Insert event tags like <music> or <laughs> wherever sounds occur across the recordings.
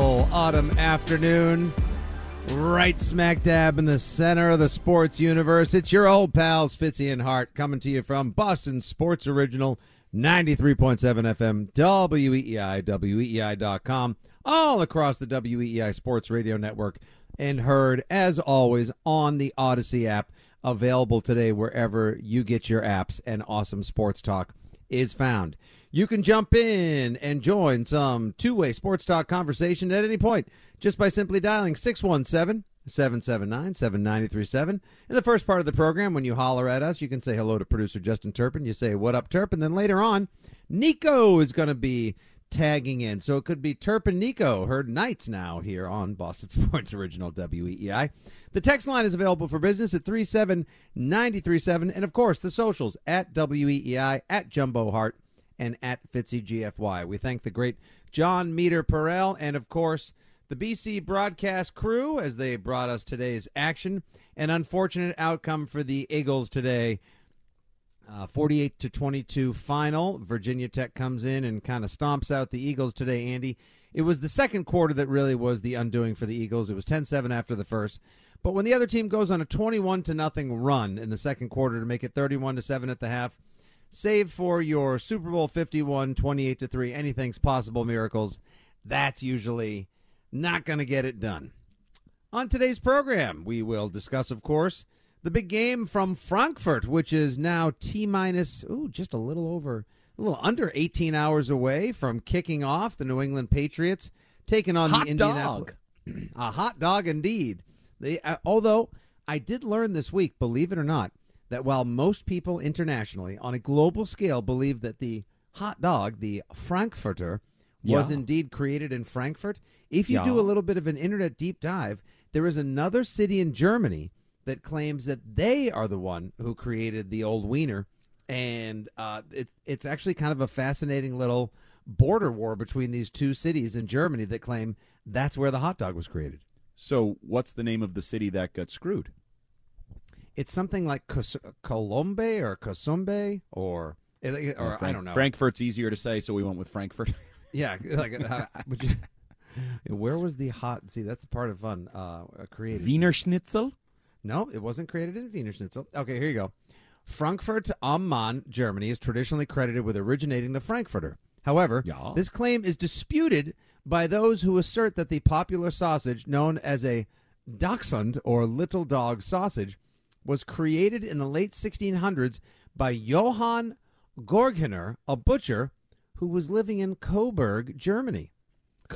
Autumn afternoon, right smack dab in the center of the sports universe. It's your old pals, Fitzy and Hart, coming to you from Boston Sports Original 93.7 FM, WEEI, WEEI.com, all across the WEEI Sports Radio Network, and heard, as always, on the Odyssey app, available today wherever you get your apps and awesome sports talk is found. You can jump in and join some two way sports talk conversation at any point just by simply dialing 617 779 7937. In the first part of the program, when you holler at us, you can say hello to producer Justin Turpin. You say, What up, Turpin? Then later on, Nico is going to be tagging in. So it could be Turpin Nico, heard nights now here on Boston <laughs> Sports Original WEEI. The text line is available for business at 37937. And of course, the socials at WEEI, at Jumbo Hart, and at Fitzy GFY. We thank the great Jon Meterparel and, of course, the BC broadcast crew as they brought us today's action. An unfortunate outcome for the Eagles today. Uh, 48 to 22 final. Virginia Tech comes in and kind of stomps out the Eagles today, Andy. It was the second quarter that really was the undoing for the Eagles. It was 10-7 after the first. But when the other team goes on a 21 to nothing run in the second quarter to make it 31 to 7 at the half, save for your Super Bowl 51 28 to 3 anything's possible miracles, that's usually not going to get it done. On today's program, we will discuss of course the big game from Frankfurt, which is now T minus, ooh, just a little over, a little under 18 hours away from kicking off. The New England Patriots taking on Hot the Indianapolis. <clears throat> a hot dog indeed. They, uh, although I did learn this week, believe it or not, that while most people internationally on a global scale believe that the hot dog, the Frankfurter, was Yeah. indeed created in Frankfurt, if you do a little bit of an internet deep dive, there is another city in Germany that claims that they are the one who created the old wiener, and uh, it, it's actually kind of a fascinating little border war between these two cities in Germany that claim that's where the hot dog was created. So, what's the name of the city that got screwed? It's something like Cos- Colombe or Cosumbe or or I Frank- don't know. Frankfurt's easier to say, so we went with Frankfurt. <laughs> Yeah, like uh, <laughs> you, <laughs> where was the hot? See, that's the part of fun. Uh, created. Wiener Schnitzel? No, it wasn't created in Wiener Schnitzel. Okay, here you go. Frankfurt am Main, Germany, is traditionally credited with originating the Frankfurter. However, Ja. this claim is disputed by those who assert that the popular sausage, known as a Dachshund or little dog sausage, was created in the late 1600s by Johann Georghehner, a butcher who was living in Coburg, Germany.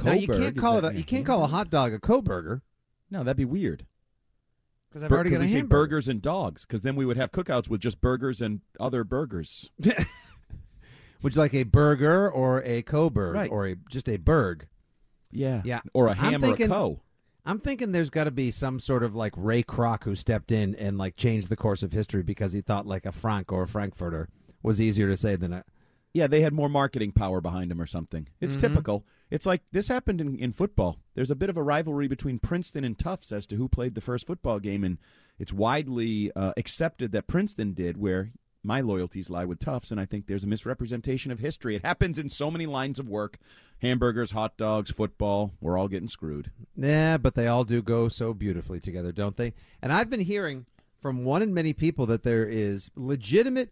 now, you can't call it. A, you can't call a hot dog a Coburger No, that'd be weird. because I've Bur- already got a hamburger. burgers and dogs? Because then we would have cookouts with just burgers and other burgers. <laughs> Would you like a burger or a Coburg Right. or a just a burg? Yeah. Yeah. Or a I'm ham thinking- or a co. I'm thinking there's got to be some sort of like Ray Kroc who stepped in and like changed the course of history because he thought like a Frank or a Frankfurter was easier to say than a. Yeah, they had more marketing power behind them or something. It's Mm-hmm. typical. It's like this happened in, in football. There's a bit of a rivalry between Princeton and Tufts as to who played the first football game, and it's widely uh, accepted that Princeton did, where my loyalties lie with Tufts, and I think there's a misrepresentation of history. It happens in so many lines of work hamburgers, hot dogs, football. We're all getting screwed. Yeah, but they all do go so beautifully together, don't they? And I've been hearing from one and many people that there is legitimate.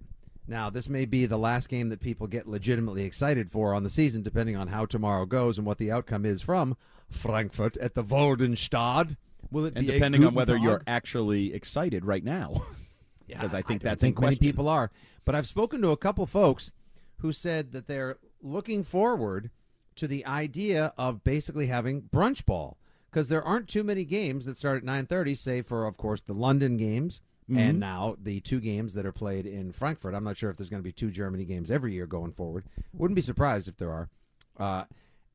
Now, this may be the last game that people get legitimately excited for on the season, depending on how tomorrow goes and what the outcome is from Frankfurt at the Waldenstad. Will it And be a depending on whether you're actually excited right now. <laughs> Because I think don't that's think in many question. people are. But I've spoken to a couple folks who said that they're looking forward to the idea of basically having brunch ball because there aren't too many games that start at 9:30 save for of course the London games Mm-hmm. and now the two games that are played in Frankfurt. I'm not sure if there's going to be two Germany games every year going forward. Wouldn't be surprised if there are. Uh,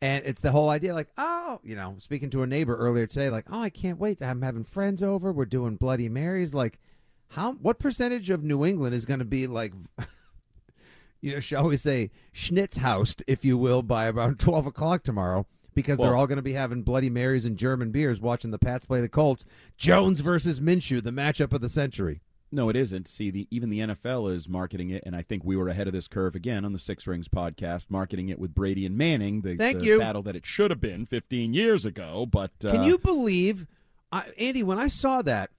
And it's the whole idea, like, oh, you know, speaking to a neighbor earlier today, like, oh, I can't wait. I'm having friends over. We're doing Bloody Marys. Like, how? What percentage of New England is going to be like, <laughs> you know, shall we say, schnitzhaused, if you will, by about <laughs> twelve o'clock tomorrow? Because they're all going to be having Bloody Marys and German beers, watching the Pats play the Colts. Jones versus Minshew, the matchup of the century. No, it isn't. See, the even the NFL is marketing it, and I think we were ahead of this curve again on the Six Rings podcast, marketing it with Brady and Manning, the, Thank the you. battle that it should have been 15 years ago. But uh, Can you believe, I, Andy? When I saw that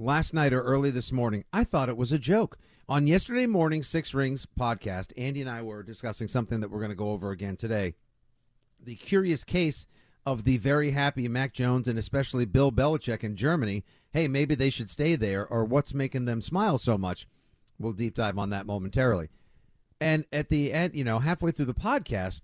last night or early this morning, I thought it was a joke. On yesterday morning Six Rings podcast, Andy and I were discussing something that we're going to go over again today. The curious case of the very happy Mac Jones and especially Bill Belichick in Germany. Hey, maybe they should stay there, or what's making them smile so much? We'll deep dive on that momentarily. And at the end, you know, halfway through the podcast,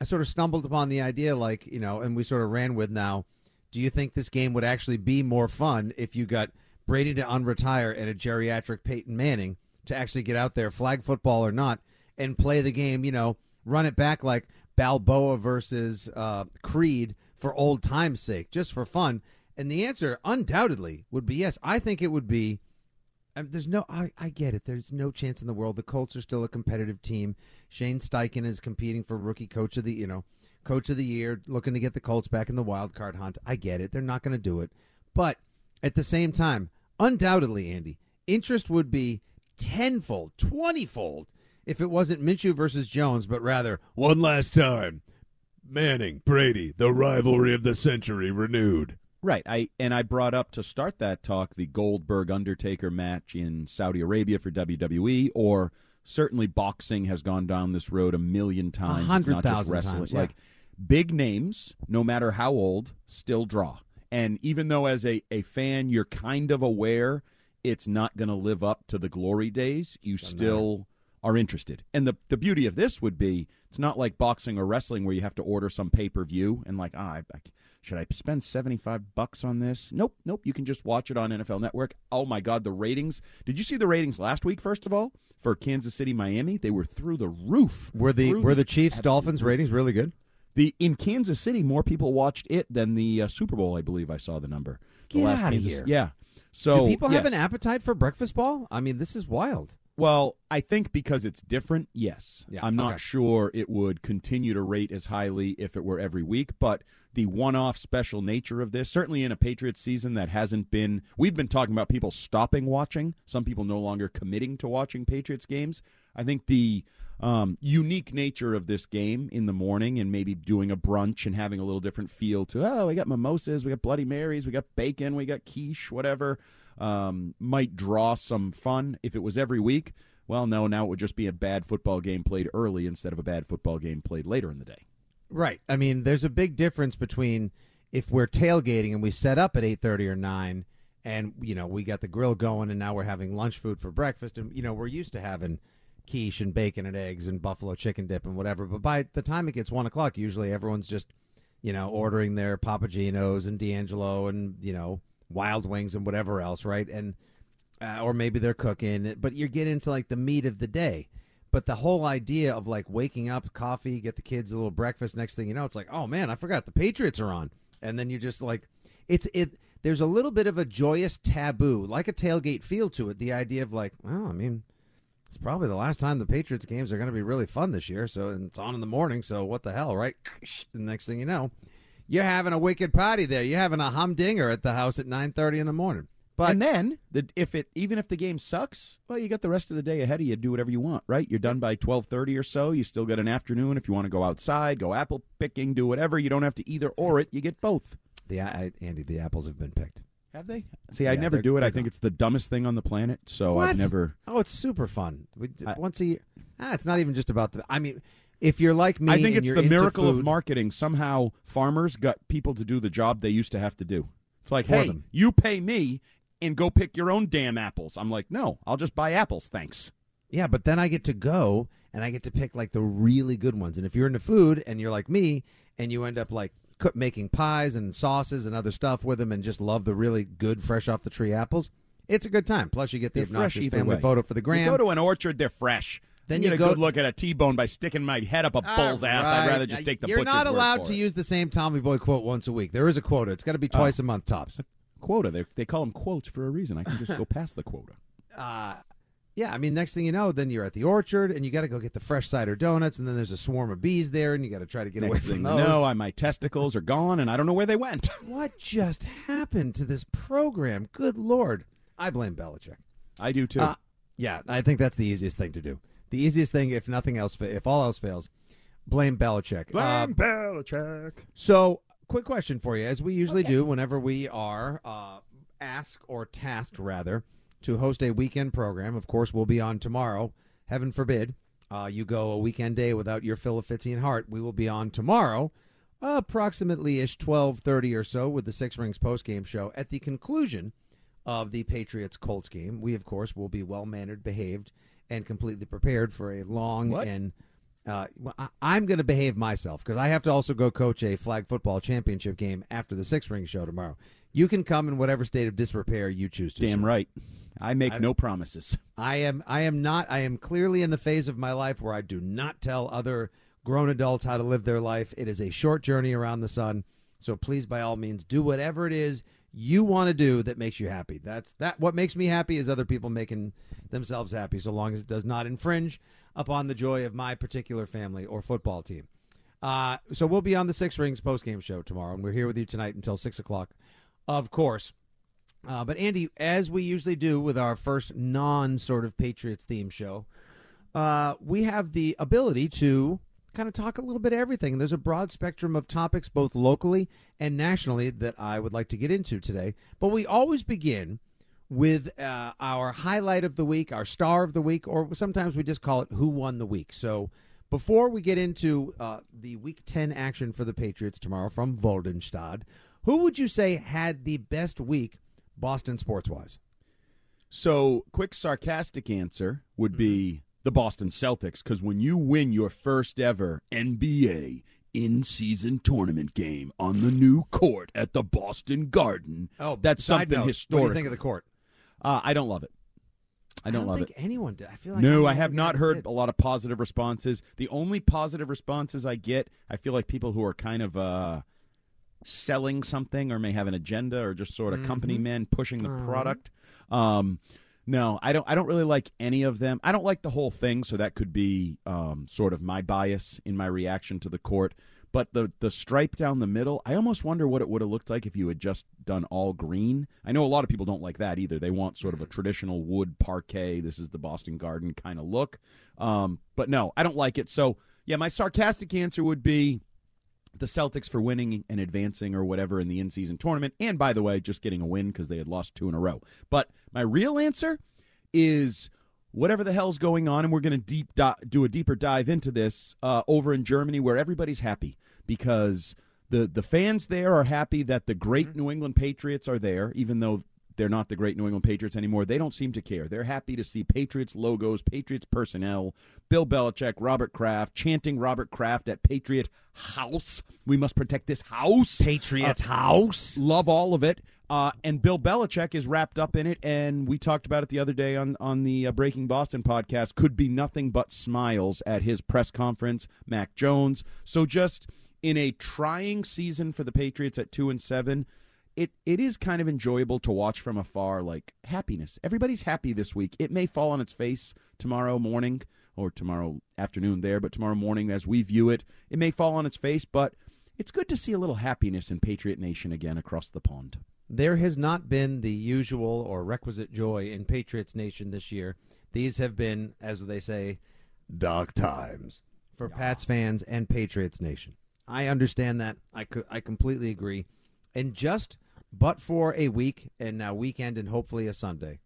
I sort of stumbled upon the idea, like, you know, and we sort of ran with now. Do you think this game would actually be more fun if you got Brady to unretire and a geriatric Peyton Manning to actually get out there, flag football or not, and play the game, you know, run it back like Balboa versus uh, Creed for old time's sake, just for fun? And the answer, undoubtedly, would be yes. I think it would be. Um, there's no, I, I get it. There's no chance in the world. The Colts are still a competitive team. Shane Steichen is competing for rookie coach of the, you know, coach of the year, looking to get the Colts back in the wild card hunt. I get it. They're not going to do it, but at the same time, undoubtedly, Andy, interest would be tenfold, twentyfold if it wasn't Minshew versus Jones, but rather One last time. Manning, Brady, the rivalry of the century renewed. Right. I and I brought up to start that talk the Goldberg Undertaker match in Saudi Arabia for WWE, or certainly boxing has gone down this road a million times. Hundred not just wrestling. times, yeah. Like big names, no matter how old, still draw. And even though as a, a fan you're kind of aware it's not going to live up to the glory days, you still are interested. And the the beauty of this would be it's not like boxing or wrestling where you have to order some pay per view and like ah, I, should I spend seventy five bucks on this? Nope, nope. You can just watch it on NFL Network. Oh my God, the ratings! Did you see the ratings last week? First of all, for Kansas City, Miami, they were through the roof. were the were the Chiefs Dolphins ratings really good? The in Kansas City, more people watched it than the uh, Super Bowl. I believe I saw the number. The Get last outta Kansas, here. Yeah. So Do people have an appetite for breakfast ball? I mean, this is wild. Well, I think because it's different, yes. Yeah, I'm not okay. sure it would continue to rate as highly if it were every week, but the one off special nature of this, certainly in a Patriots season that hasn't been, we've been talking about people stopping watching, some people no longer committing to watching Patriots games. I think the um, unique nature of this game in the morning and maybe doing a brunch and having a little different feel to, oh, we got mimosas, we got Bloody Marys, we got bacon, we got quiche, whatever, um, might draw some fun. If it was every week, well, no, now it would just be a bad football game played early instead of a bad football game played later in the day. Right. I mean, there's a big difference between if we're tailgating and we set up at 8:30 or 9 and you know, we got the grill going and now we're having lunch food for breakfast and you know, we're used to having quiche and bacon and eggs and buffalo chicken dip and whatever, but by the time it gets 1 o'clock, usually everyone's just you know, ordering their Papa Gino's and D'Angelo and, you know, Wild Wings and whatever else, right? And uh, or maybe they're cooking, but you get into like the meat of the day. But the whole idea of like waking up, coffee, get the kids a little breakfast. Next thing you know, it's like, oh man, I forgot the Patriots are on, and then you're just like, it's it. There's a little bit of a joyous taboo, like a tailgate feel to it. The idea of like, well, I mean, it's probably the last time the Patriots games are going to be really fun this year. So and it's on in the morning. So what the hell, right? <laughs> The next thing you know, you're having a wicked party there. You're having a humdinger at the house at 9:30 in the morning. But and then, the, if it even if the game sucks, well, you got the rest of the day ahead of you. Do whatever you want, right? You're done by twelve thirty or so. You still got an afternoon if you want to go outside, go apple picking, do whatever. You don't have to either or it. You get both. the uh, I, Andy, the apples have been picked. Have they? See, I Yeah, never they're- do it. I they're think gone. it's the dumbest thing on the planet. So What? I've never. Oh, it's super fun. We, I- once a year. Ah, it's not even just about the. I mean, if you're like me, I think and it's you're the into miracle of food- marketing. Somehow, farmers got people to do the job they used to have to do. It's like, For hey, them. you pay me and go pick your own damn apples. I'm like, no, I'll just buy apples, thanks. Yeah, but then I get to go and I get to pick like the really good ones. And if you're into food and you're like me and you end up like making pies and sauces and other stuff with them and just love the really good fresh off the tree apples, it's a good time. Plus, you get the They're fresh obnoxious family way. photo for the You gram. go to an orchard, they're fresh. Then you you get a go good look at a T-bone by sticking my head up a bull's ass. I'd rather just take the You're not allowed to it. use the same Tommy Boy quote once a week. There is a quota. It's got to be twice a month tops. quota. They they call them quotes for a reason. I can just go past the quota. <laughs> Uh, yeah, I mean, next thing you know, then you're at the orchard and you got to go get the fresh cider donuts, and then there's a swarm of bees there, and you got to try to get Next away thing from you those. know, I, my testicles are gone, and I don't know where they went. <laughs> What just happened to this program? Good lord! I blame Belichick. I do too. Uh, yeah, I think that's the easiest thing to do. The easiest thing, if nothing else, fa- if all else fails, blame Belichick. Uh, Belichick. So, quick question for you, as we usually do whenever we are uh, asked or tasked, rather, to host a weekend program. Of course, we'll be on tomorrow. Heaven forbid uh, you go a weekend day without your fill of Fitzy and Hart. We will be on tomorrow, approximately ish twelve thirty or so, with the Six Rings post game show. At the conclusion of the Patriots Colts game, we of course will be well mannered, behaved, and completely prepared for a long What? and uh, I'm going to behave myself because I have to also go coach a flag football championship game after the six ring show tomorrow. You can come in whatever state of disrepair you choose to. Damn sir. right. I make no promises. I am. I am not. I am clearly in the phase of my life where I do not tell other grown adults how to live their life. It is a short journey around the sun. So please, by all means, do whatever it is you want to do that makes you happy. That's that. What makes me happy is other people making themselves happy, so long as it does not infringe upon the joy of my particular family or football team. Uh, so we'll be on the Six Rings postgame show tomorrow, and we're here with you tonight until six o'clock, of course. Uh, but Andy, as we usually do with our first non sort of Patriots theme show, uh, we have the ability to kind of talk a little bit of everything. There's a broad spectrum of topics, both locally and nationally, that I would like to get into today. But we always begin with uh, our highlight of the week, our star of the week, or sometimes we just call it Who Won the Week. So before we get into uh, the Week 10 action for the Patriots tomorrow from Voldenstad, who would you say had the best week, Boston sports wise? So, quick sarcastic answer would be the Boston Celtics because when you win your first ever NBA in season tournament game on the new court at the Boston Garden, oh, that's something note, historic. What do you think of the court? Uh, I don't love it. I don't, love think it. anyone did. I feel like no, I'm I have not heard did. a lot of positive responses. The only positive responses I get, I feel like people who are kind of uh, selling something or may have an agenda or just sort of company Mm-hmm. men pushing the Uh-huh. product. Um, no, I don't. I don't really like any of them. I don't like the whole thing, so that could be um, sort of my bias in my reaction to the court. But the the stripe down the middle, I almost wonder what it would have looked like if you had just done all green. I know a lot of people don't like that either. They want sort of a traditional wood parquet. This is the Boston Garden kind of look. Um, but no, I don't like it. So yeah, my sarcastic answer would be the Celtics for winning and advancing or whatever in the in season tournament. And by the way, just getting a win because they had lost two in a row. But my real answer is whatever the hell's going on, and we're going to deep di- do a deeper dive into this uh, over in Germany, where everybody's happy because the the fans there are happy that the great New England Patriots are there, even though they're not the great New England Patriots anymore. They don't seem to care. They're happy to see Patriots logos, Patriots personnel, Bill Belichick, Robert Kraft, chanting Robert Kraft at Patriot House. We must protect this house. Patriots house. Love all of it. Uh, and Bill Belichick is wrapped up in it, and we talked about it the other day on on the uh, Breaking Boston podcast. Could be nothing but smiles at his press conference. Mac Jones. So just in a trying season for the Patriots at two and seven, it it is kind of enjoyable to watch from afar. Like happiness, everybody's happy this week. It may fall on its face tomorrow morning or tomorrow afternoon there, but tomorrow morning as we view it, it may fall on its face. But it's good to see a little happiness in Patriot Nation again across the pond. There has not been the usual or requisite joy in Patriots Nation this year. These have been, as they say, dark times for Pats fans and Patriots Nation. I understand that. I, co- I completely agree. And just but for a week and a weekend and hopefully a Sunday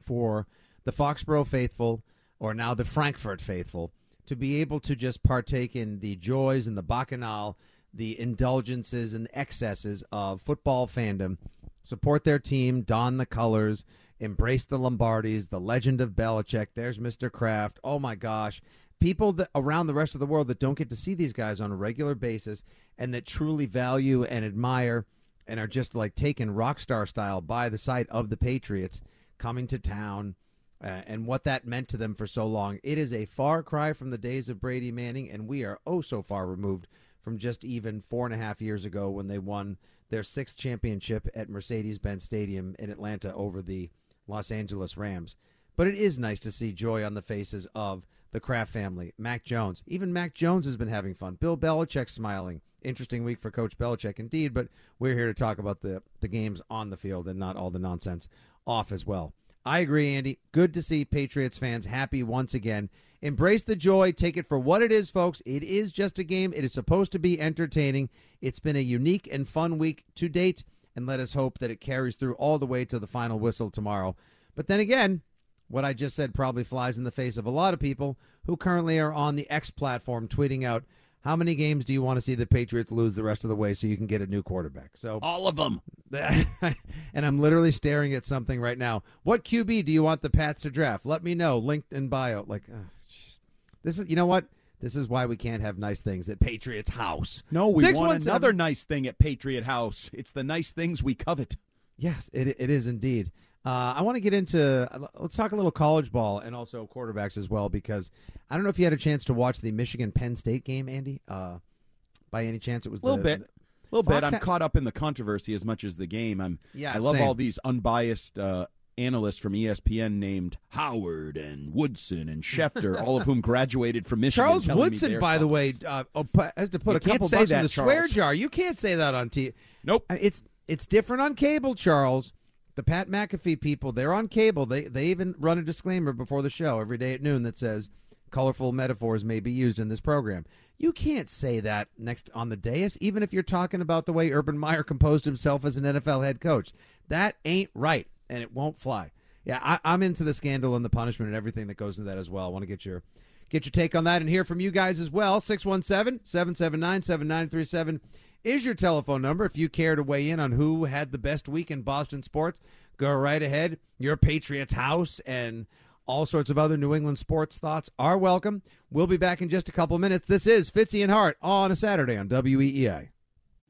for the Foxborough faithful or now the Frankfurt faithful to be able to just partake in the joys and the bacchanal, the indulgences and excesses of football fandom, support their team, don the colors, embrace the Lombardis, the legend of Belichick. There's Mr. Kraft. Oh my gosh. People that around the rest of the world that don't get to see these guys on a regular basis and that truly value and admire and are just like taken rock star style by the sight of the Patriots coming to town, uh, and what that meant to them for so long. It is a far cry from the days of Brady Manning, and we are oh so far removed from just even four and a half years ago when they won their sixth championship at Mercedes Benz Stadium in Atlanta over the Los Angeles Rams. But it is nice to see joy on the faces of the Kraft family. Mac Jones. Even Mac Jones has been having fun. Bill Belichick smiling. Interesting week for Coach Belichick indeed, but we're here to talk about the, the games on the field and not all the nonsense off as well. I agree, Andy. Good to see Patriots fans happy once again. Embrace the joy. Take it for what it is, folks. It is just a game. It is supposed to be entertaining. It's been a unique and fun week to date, and let us hope that it carries through all the way to the final whistle tomorrow. But then again, what I just said probably flies in the face of a lot of people who currently are on the X platform tweeting out, how many games do you want to see the Patriots lose the rest of the way so you can get a new quarterback? So All of them. <laughs> and I'm literally staring at something right now. What QB do you want the Pats to draft? Let me know. Linked in bio. Like, uh, this is you know what? This is why we can't have nice things at Patriots House. No, we want another nice thing at Patriot House. It's the nice things we covet. Yes, it it is indeed. Uh, I want to get into let's talk a little college ball and also quarterbacks as well because I don't know if you had a chance to watch the Michigan Penn State game, Andy. Uh, by any chance, it was A little the, bit. A little Fox bit. I'm ha- caught up in the controversy as much as the game. I'm. Yeah, I love same. all these unbiased uh, analysts from ESPN named Howard and Woodson and Schefter, <laughs> all of whom graduated from Michigan. Charles Woodson, by the way, uh, oh, has to put You a couple bucks in that, the swear jar. You can't say that on T. Nope. It's it's different on cable, Charles. The Pat McAfee people, they're on cable. They they even run a disclaimer before the show every day at noon that says colorful metaphors may be used in this program. You can't say that next on the dais, even if you're talking about the way Urban Meyer composed himself as an NFL head coach. That ain't right, and it won't fly. Yeah, I, I'm into the scandal and the punishment and everything that goes into that as well. I want to get your get your take on that and hear from you guys as well. 617-779-7937 is your telephone number. If you care to weigh in on who had the best week in Boston sports, go right ahead. Your Patriots house and all sorts of other New England sports thoughts are welcome. We'll be back in just a couple minutes. This is Fitzy and Hart on a Saturday on WEEI.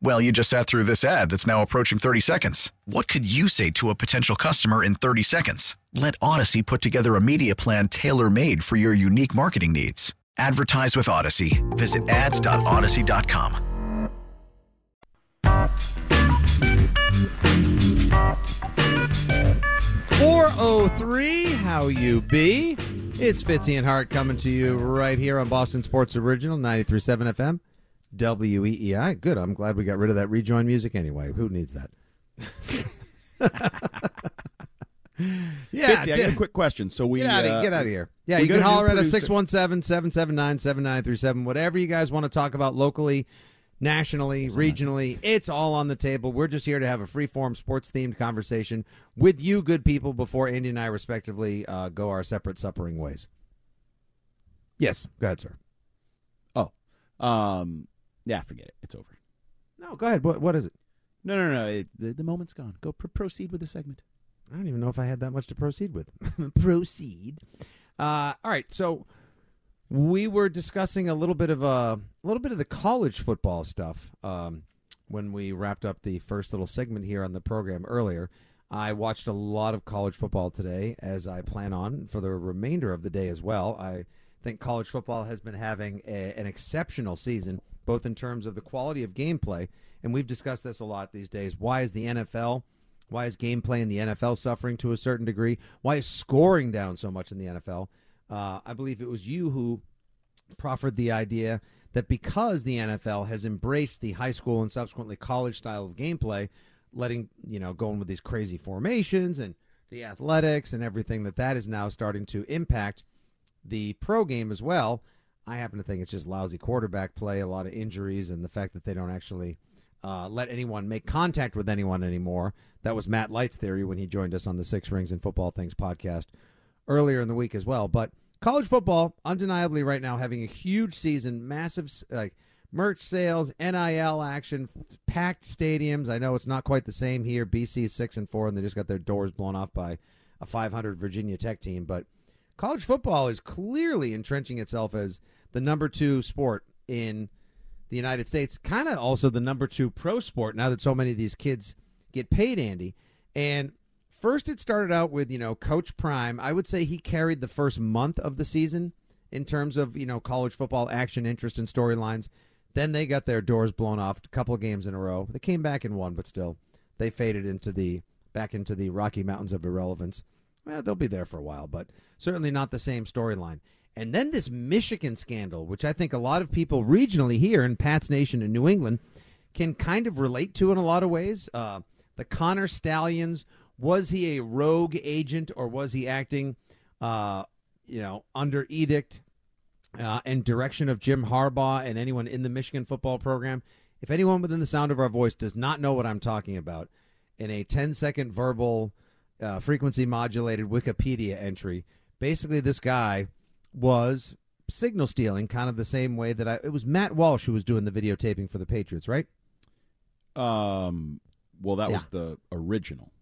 Well, you just sat through this ad that's now approaching 30 seconds. What could you say to a potential customer in 30 seconds? Let Odyssey put together a media plan tailor made for your unique marketing needs. Advertise with Odyssey. Visit ads.odyssey.com. Four oh three, how you be? It's Fitzy and Hart coming to you right here on Boston Sports Original 93.7 FM, WEEI. Good, I'm glad we got rid of that rejoin music anyway. Who needs that? <laughs> yeah, Fitzy, I got a quick question. So we get out, uh, of, get out of here. Yeah, you can got a new holler at us producer. 617-779-7937, whatever you guys want to talk about locally, nationally, regionally. It's all on the table. We're just here to have a free-form sports-themed conversation with you good people before Andy and I respectively uh, go our separate suppering ways. Yes, go ahead, sir. Oh, um, yeah, forget it. It's over. No, go ahead. What what is it? No, no, no. It, the, the moment's gone. Go pr- proceed with the segment. I don't even know if I had that much to proceed with. <laughs> proceed. Uh, all right, so we were discussing a little bit of a, a little bit of the college football stuff um, when we wrapped up the first little segment here on the program earlier. I watched a lot of college football today, as I plan on for the remainder of the day as well. I think college football has been having a, an exceptional season, both in terms of the quality of gameplay, and we've discussed this a lot these days. Why is the NFL why is gameplay in the NFL suffering to a certain degree? Why is scoring down so much in the NFL? Uh, I believe it was you who proffered the idea that because the NFL has embraced the high school and subsequently college style of gameplay, letting you know going with these crazy formations and the athletics and everything that that is now starting to impact the pro game as well. I happen to think it's just lousy quarterback play, a lot of injuries, and the fact that they don't actually uh, let anyone make contact with anyone anymore. That was Matt Light's theory when he joined us on the Six Rings and Football Things podcast earlier in the week as well. But college football, undeniably, right now having a huge season, massive like merch sales, NIL action, packed stadiums. I know it's not quite the same here. BC six and four, and they just got their doors blown off by a 500 Virginia Tech team, but college football is clearly entrenching itself as the number two sport in the United States, kind of also the number two pro sport now that so many of these kids get paid, Andy. And first, it started out with, you know, Coach Prime. I would say he carried the first month of the season in terms of, you know, college football action, interest, and storylines. Then they got their doors blown off a couple of games in a row. They came back and won, but still, they faded into the back into the Rocky Mountains of irrelevance. Well, they'll be there for a while, but certainly not the same storyline. And then this Michigan scandal, which I think a lot of people regionally here in Pats Nation in New England can kind of relate to in a lot of ways. Uh, the Connor Stalions, was he a rogue agent or was he acting, uh, you know, under edict uh, and direction of Jim Harbaugh and anyone in the Michigan football program? If anyone within the sound of our voice does not know what I'm talking about, in a 10 second verbal uh, frequency modulated Wikipedia entry, basically this guy was signal stealing, kind of the same way that I. It was Matt Walsh who was doing the videotaping for the Patriots, right? Um, well, that Yeah. was the original.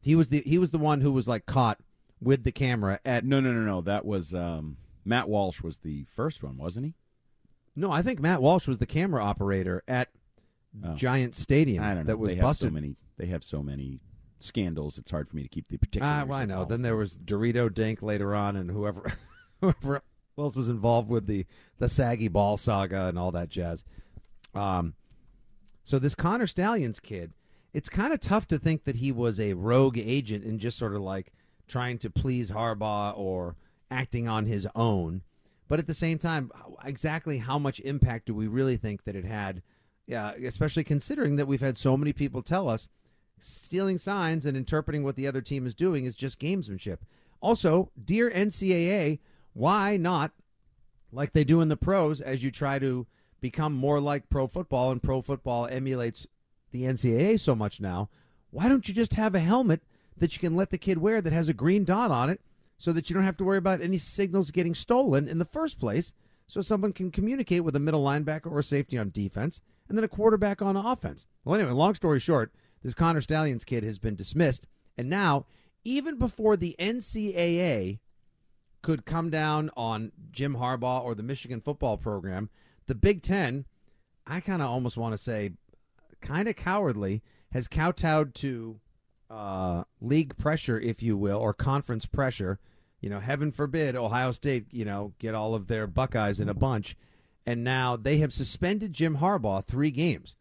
He was the he was the one who was like caught with the camera at. No, no, no, no. That was um, Matt Walsh was the first one, wasn't he? No, I think Matt Walsh was the camera operator at Oh. Giant Stadium I don't know. that was they have busted. so many. They have so many scandals. It's hard for me to keep the particulars. Ah, well, I know. Then there was Dorito Dink later on, and whoever, <laughs> <laughs> else was involved with the the saggy ball saga and all that jazz. Um, so this Connor Stalions kid, it's kind of tough to think that he was a rogue agent and just sort of like trying to please Harbaugh or acting on his own. But at the same time, exactly how much impact do we really think that it had? Yeah, especially considering that we've had so many people tell us stealing signs and interpreting what the other team is doing is just gamesmanship. Also, dear NCAA, why not, like they do in the pros, as you try to become more like pro football and pro football emulates the NCAA so much now, why don't you just have a helmet that you can let the kid wear that has a green dot on it so that you don't have to worry about any signals getting stolen in the first place so someone can communicate with a middle linebacker or safety on defense and then a quarterback on offense. Well, anyway, long story short, this Connor Stalions kid has been dismissed. And now, even before the NCAA could come down on Jim Harbaugh or the Michigan football program, the Big Ten, I kind of almost want to say, kind of cowardly, has kowtowed to uh, league pressure, if you will, or conference pressure. You know, heaven forbid Ohio State, you know, get all of their Buckeyes in a bunch. And now they have suspended Jim Harbaugh three games.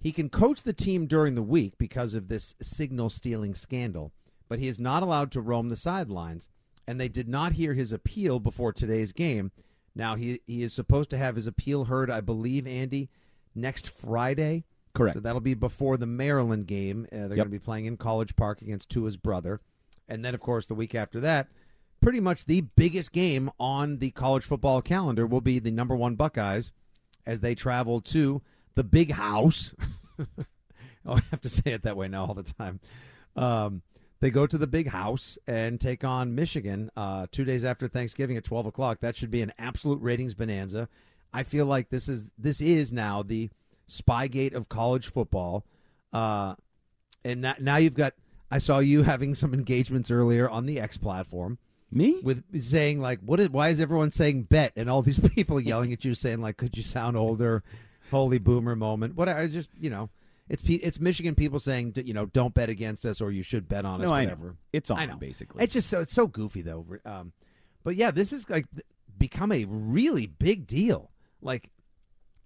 He can coach the team during the week because of this signal stealing scandal, but he is not allowed to roam the sidelines. And they did not hear his appeal before today's game. Now he he is supposed to have his appeal heard, I believe, Andy, next Friday. Correct. So that'll be before the Maryland game. Uh, they're Yep. going to be playing in College Park against Tua's brother, and then of course the week after that, pretty much the biggest game on the college football calendar will be the number one Buckeyes as they travel to the Big House. <laughs> oh, I have to say it that way now all the time. Um, they go to the Big House and take on Michigan uh, two days after Thanksgiving at twelve o'clock. That should be an absolute ratings bonanza. I feel like this is this is now the Spygate of college football, uh, and now, now you've got. I saw you having some engagements earlier on the X platform Me? with saying like, "What is? Why is everyone saying bet?" And all these <laughs> people yelling at you, saying like, "Could you sound older?" Holy boomer moment. What I just you know, it's it's Michigan people saying you know don't bet against us or you should bet on us. no, I whatever. know. It's on I know. basically. It's just so it's so goofy though. Um, but yeah, this is like become a really big deal. Like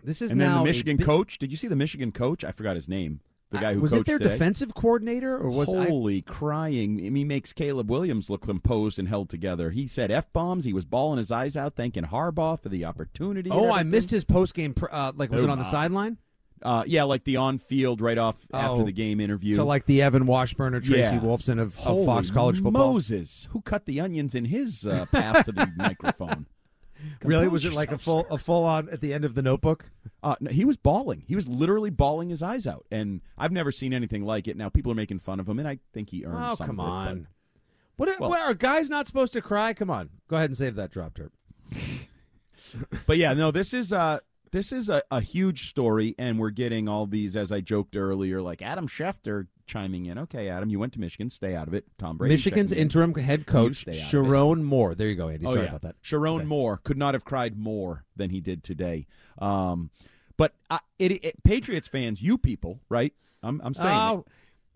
this is and then the Michigan coach. Did you see the Michigan coach? I forgot his name. the guy who was coached it their today. defensive coordinator or was I, Holy crying! I mean, he makes Caleb Williams look composed and held together. He said f bombs. He was bawling his eyes out, thanking Harbaugh for the opportunity. Oh, I missed his post game. Uh, like, was Oh, it on the sideline? Uh, yeah, like the on field right off after Oh, the game interview. So like the Evan Washburn or Tracy Yeah. Wolfson of, of Fox College football. Moses, who cut the onions in his uh, path to the <laughs> microphone. Really, was it like a full sir. a full on at the end of the Notebook? Uh, no, he was bawling. He was literally bawling his eyes out, and I've never seen anything like it. Now people are making fun of him, and I think he earned Oh some come of it, but- on! What, are- Well- what are guys not supposed to cry? Come on, go ahead and save that drop turp. <laughs> But yeah, no, this is uh this is a, a huge story, and we're getting all these, as I joked earlier, like Adam Schefter chiming in. Okay, Adam, you went to Michigan, stay out of it. Tom Brady, Michigan's checking in. interim head coach stay out of it. Sherrone Moore. There you go, Andy. Oh, Sorry yeah. about that. Sherrone Okay. Moore could not have cried more than he did today. Um, but I, it, it, Patriots fans, you people, right? I'm, I'm saying, Oh,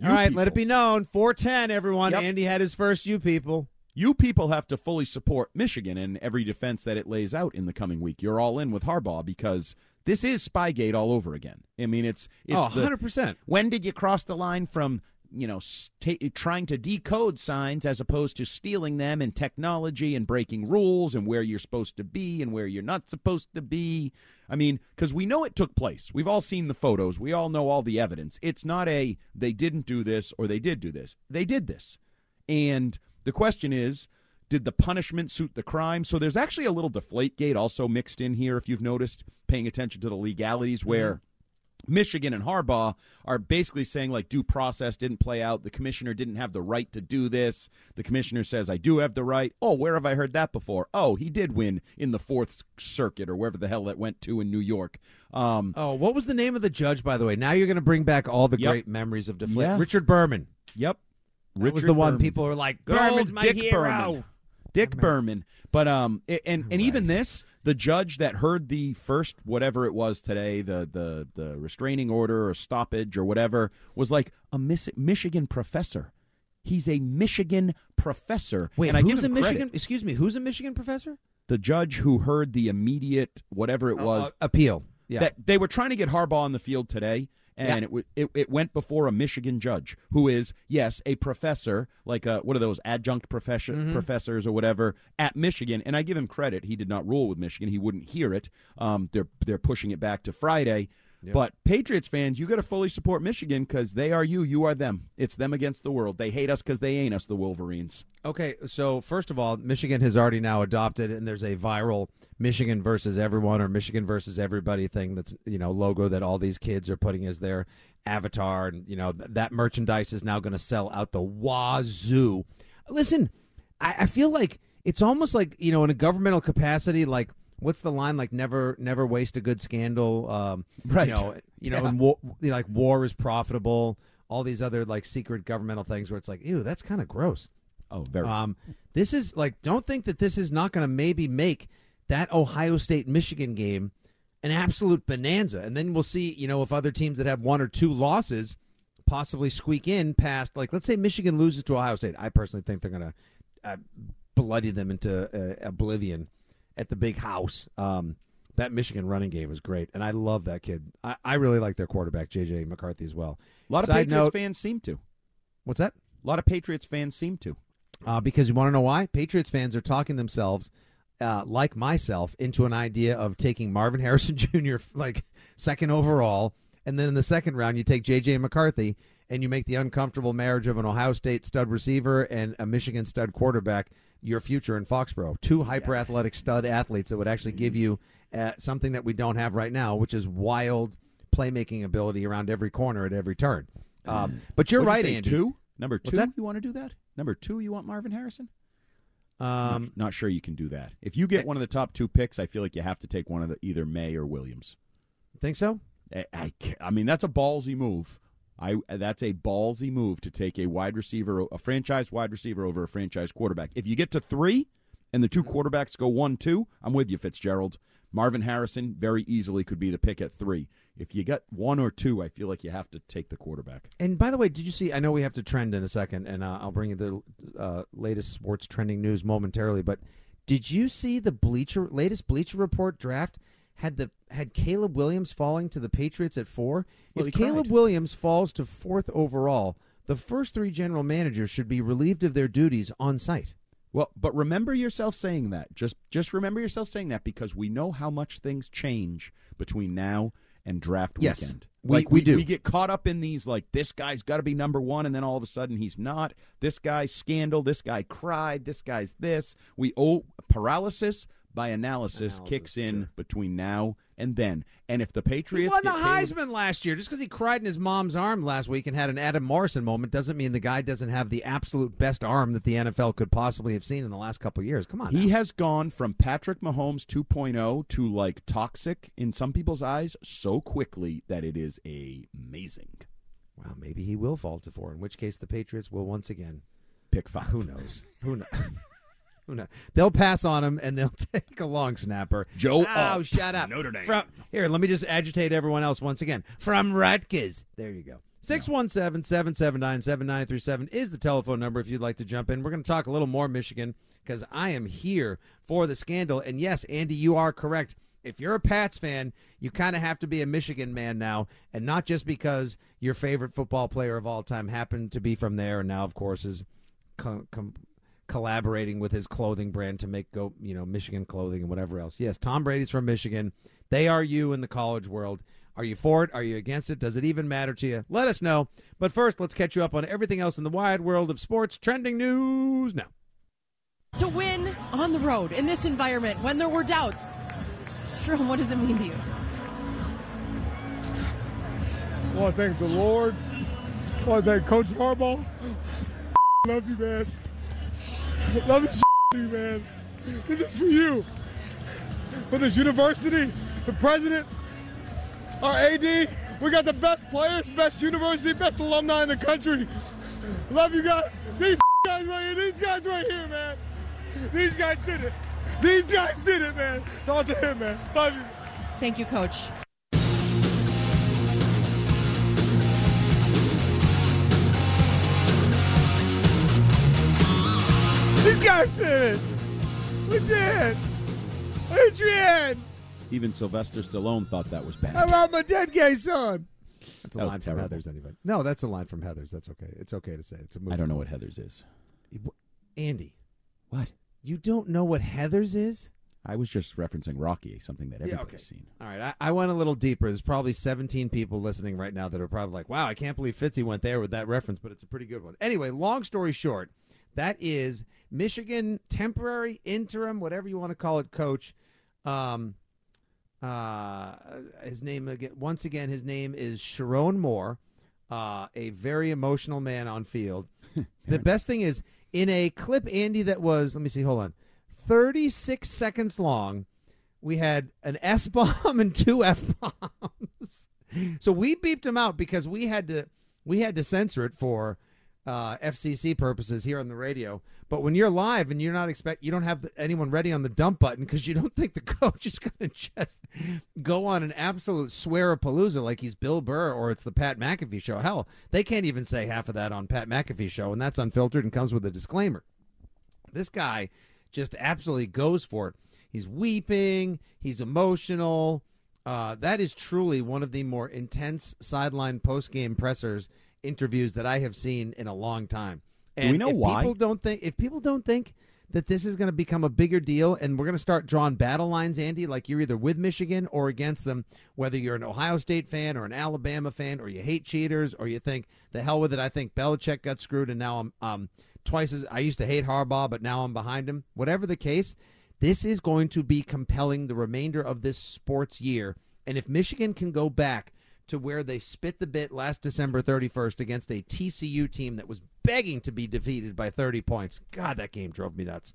all right. Let it be known. Four ten. Everyone. Yep. Andy had his first. You people. You people have to fully support Michigan and every defense that it lays out in the coming week. You're all in with Harbaugh because this is Spygate all over again. I mean, it's it's oh, 100 percent. when did you cross the line from you know sta trying to decode signs as opposed to stealing them and technology and breaking rules and where you're supposed to be and where you're not supposed to be i mean because we know it took place we've all seen the photos we all know all the evidence it's not a they didn't do this or they did do this they did this and the question is did the punishment suit the crime so there's actually a little deflate gate also mixed in here if you've noticed paying attention to the legalities where Michigan and Harbaugh are basically saying like due process didn't play out. The commissioner didn't have the right to do this. The commissioner says I do have the right. Oh, where have I heard that before? Oh, he did win in the Fourth Circuit or wherever the hell that went to in New York. Um, Oh, what was the name of the judge, by the way? Now you're going to bring back all the Yep. great memories of deflate. Yeah. Richard Berman. yep, That was Richard the one people were like, Berman's my Dick hero. Berman. Dick Berman. But um, and and even this, the judge that heard the first whatever it was today, the the the restraining order or stoppage or whatever, was like a Miss, Michigan professor. He's a Michigan professor. Wait, and I who's give a Michigan? credit. Excuse me, who's a Michigan professor? The judge who heard the immediate whatever it was Uh, appeal. Yeah. that they were trying to get Harbaugh on the field today, and Yeah. it, w- it it went before a Michigan judge who is yes a professor, like a, what are those adjunct professor, Mm-hmm. professors or whatever at Michigan. And I give him credit; he did not rule with Michigan; he wouldn't hear it. Um, they're they're pushing it back to Friday. But Patriots fans, you got to fully support Michigan because they are you, you are them. It's them against the world. They hate us because they ain't us, the Wolverines. Okay, so first of all, Michigan has already now adopted, and there's a viral Michigan versus everyone or Michigan versus everybody thing that's you know logo that all these kids are putting as their avatar, and you know th- that merchandise is now going to sell out the wazoo. Listen, I, I feel like it's almost like you know in a governmental capacity, like what's the line? Like never, never waste a good scandal. Um, Right. You know, you know, Yeah. and war, you know, like war is profitable. All these other like secret governmental things where it's like, ew, that's kind of gross. Oh, very. Um, this is like, don't think that this is not going to maybe make that Ohio State Michigan game an absolute bonanza, and then we'll see. You know, if other teams that have one or two losses possibly squeak in past, like let's say Michigan loses to Ohio State, I personally think they're going to uh, bloody them into uh, oblivion at the big house. Um, that Michigan running game was great, and I love that kid. I, I really like their quarterback, JJ McCarthy, as well. a lot of Side Patriots note- fans seem to. What's that? A lot of Patriots fans seem to. uh, because you want to know why? Patriots fans are talking themselves, uh, like myself, into an idea of taking Marvin <laughs> Harrison Jr. like second overall, and then in the second round you take J.J. McCarthy and you make the uncomfortable marriage of an Ohio State stud receiver and a Michigan stud quarterback your future in Foxborough. Two hyper athletic stud athletes that would actually give you uh, something that we don't have right now, which is wild playmaking ability around every corner at every turn. Um, but you're What'd right, you say, Andy. Two? Number What's two? that? You want to do that? Number two, you want Marvin Harrison? Um, not sure you can do that. If you get one of the top two picks, I feel like you have to take one of the either Maye or Williams. think so? I, I, ca- I mean, that's a ballsy move. I that's a ballsy move to take a wide receiver, a franchise wide receiver over a franchise quarterback. If you get to three, and the two quarterbacks go one two, I'm with you, Fitzgerald. Marvin Harrison very easily could be the pick at three. If you get one or two, I feel like you have to take the quarterback. And by the way, did you see? I know we have to trend in a second, and uh, I'll bring you the uh, latest sports trending news momentarily. But did you see the Bleacher latest Bleacher Report draft had the had Caleb Williams falling to the Patriots at four. Well, if Caleb cried. Williams falls to fourth overall, the first three general managers should be relieved of their duties on site. Well, but remember yourself saying that. Just just remember yourself saying that because we know how much things change between now and draft Yes, weekend. we- like we do. We get caught up in these like this guy's got to be number 1 and then all of a sudden he's not. This guy's scandal, this guy cried, this guy's this. We owe paralysis by analysis, Analysis, kicks in sure. between now and then. And if the Patriots He won the get Caleb- Heisman last year. Just because he cried in his mom's arm last week and had an Adam Morrison moment doesn't mean the guy doesn't have the absolute best arm that the NFL could possibly have seen in the last couple of years. Come on, He now. has gone from Patrick Mahomes 2.0 to like toxic in some people's eyes so quickly that it is amazing. well, maybe he will fall to four. In which case, the Patriots will once again. Pick five. Who knows? Who knows? <laughs> Who knows? They'll pass on him and they'll <laughs> take a long snapper. Joe Oh, Alt, shut up. Notre Dame. From, here, let me just agitate everyone else once again. From Rutgers. There you go. 617 779 7937 is the telephone number if you'd like to jump in. We're going to talk a little more Michigan because I am here for the scandal. And yes, Andy, you are correct. If you're a Pats fan, you kind of have to be a Michigan man now, and not just because your favorite football player of all time happened to be from there, and now, of course, is com- com- collaborating with his clothing brand to make go you know Michigan clothing and whatever else. Yes, Tom Brady's from Michigan. They are you in the college world. Are you for it? Are you against it? Does it even matter to you? Let us know. But first, let's catch you up on everything else in the wide world of sports trending news now. to win on the road in this environment when there were doubts. Sherrone, what does it mean to you? Well, I want to thank the Lord. I thank Coach Harbaugh. <laughs> Love you, man. <laughs> Love this <laughs> you, man. This is for you. For this university, the president, our AD. We got the best players, best university, best alumni in the country. Love you guys. These <laughs> guys right here, these guys right here, man. These guys did it. These guys did it, man. Talk to him, man. Love you. Thank you, Coach. These guys did it. We did. Adrian, Even Sylvester Stallone thought that was bad. I love my dead gay son. That's a That was line from Heathers. Anybody? No, that's a line from Heathers. That's okay. It's okay to say. It's a movie. I don't know what Heathers is. Andy, What? you don't know what Heathers is? I was just referencing Rocky, something that Yeah, everybody's okay. seen. All right, I, I went a little deeper. There's probably 17 people listening right now that are probably like, "Wow, I can't believe Fitzy went there with that reference," but it's a pretty good one. Anyway, long story short, that is Michigan temporary, interim, whatever you want to call it, coach. Um, uh, his name again. Once again, his name is Sherrone Moore, uh, a very emotional man on field. <laughs> the best thing is in a clip, Andy, that was let me see, hold on, 36 seconds long. We had an S <laughs> bomb and two F bombs. So we beeped him out because we had to we had to censor it for uh, FCC purposes here on the radio. But when you're live and you're not expect you don't have anyone ready on the dump button because you don't <laughs> think the coach is going to just go on an absolute swear a palooza like he's Bill Burr or it's the Pat McAfee show. Hell, they can't even say half of that on Pat McAfee show, and that's unfiltered and comes with a disclaimer. This guy just absolutely goes for it. He's weeping. He's emotional. Uh, that is truly one of the more intense sideline post game pressers interviews that I have seen in a long time. And we know if why? People don't think if people don't think that this is going to become a bigger deal, and we're going to start drawing battle lines, Andy, like you're either with Michigan or against them, whether you're an Ohio State fan or an Alabama fan, or you hate cheaters, or you think the hell with it. I think Belichick got screwed, and now I'm um, twice as I used to hate Harbaugh, but now I'm behind him. Whatever the case, this is going to be compelling the remainder of this sports year. And if Michigan can go back to where they spit the bit last December 31st against a TCU team that was begging to be defeated by 30 points, God, that game drove me nuts.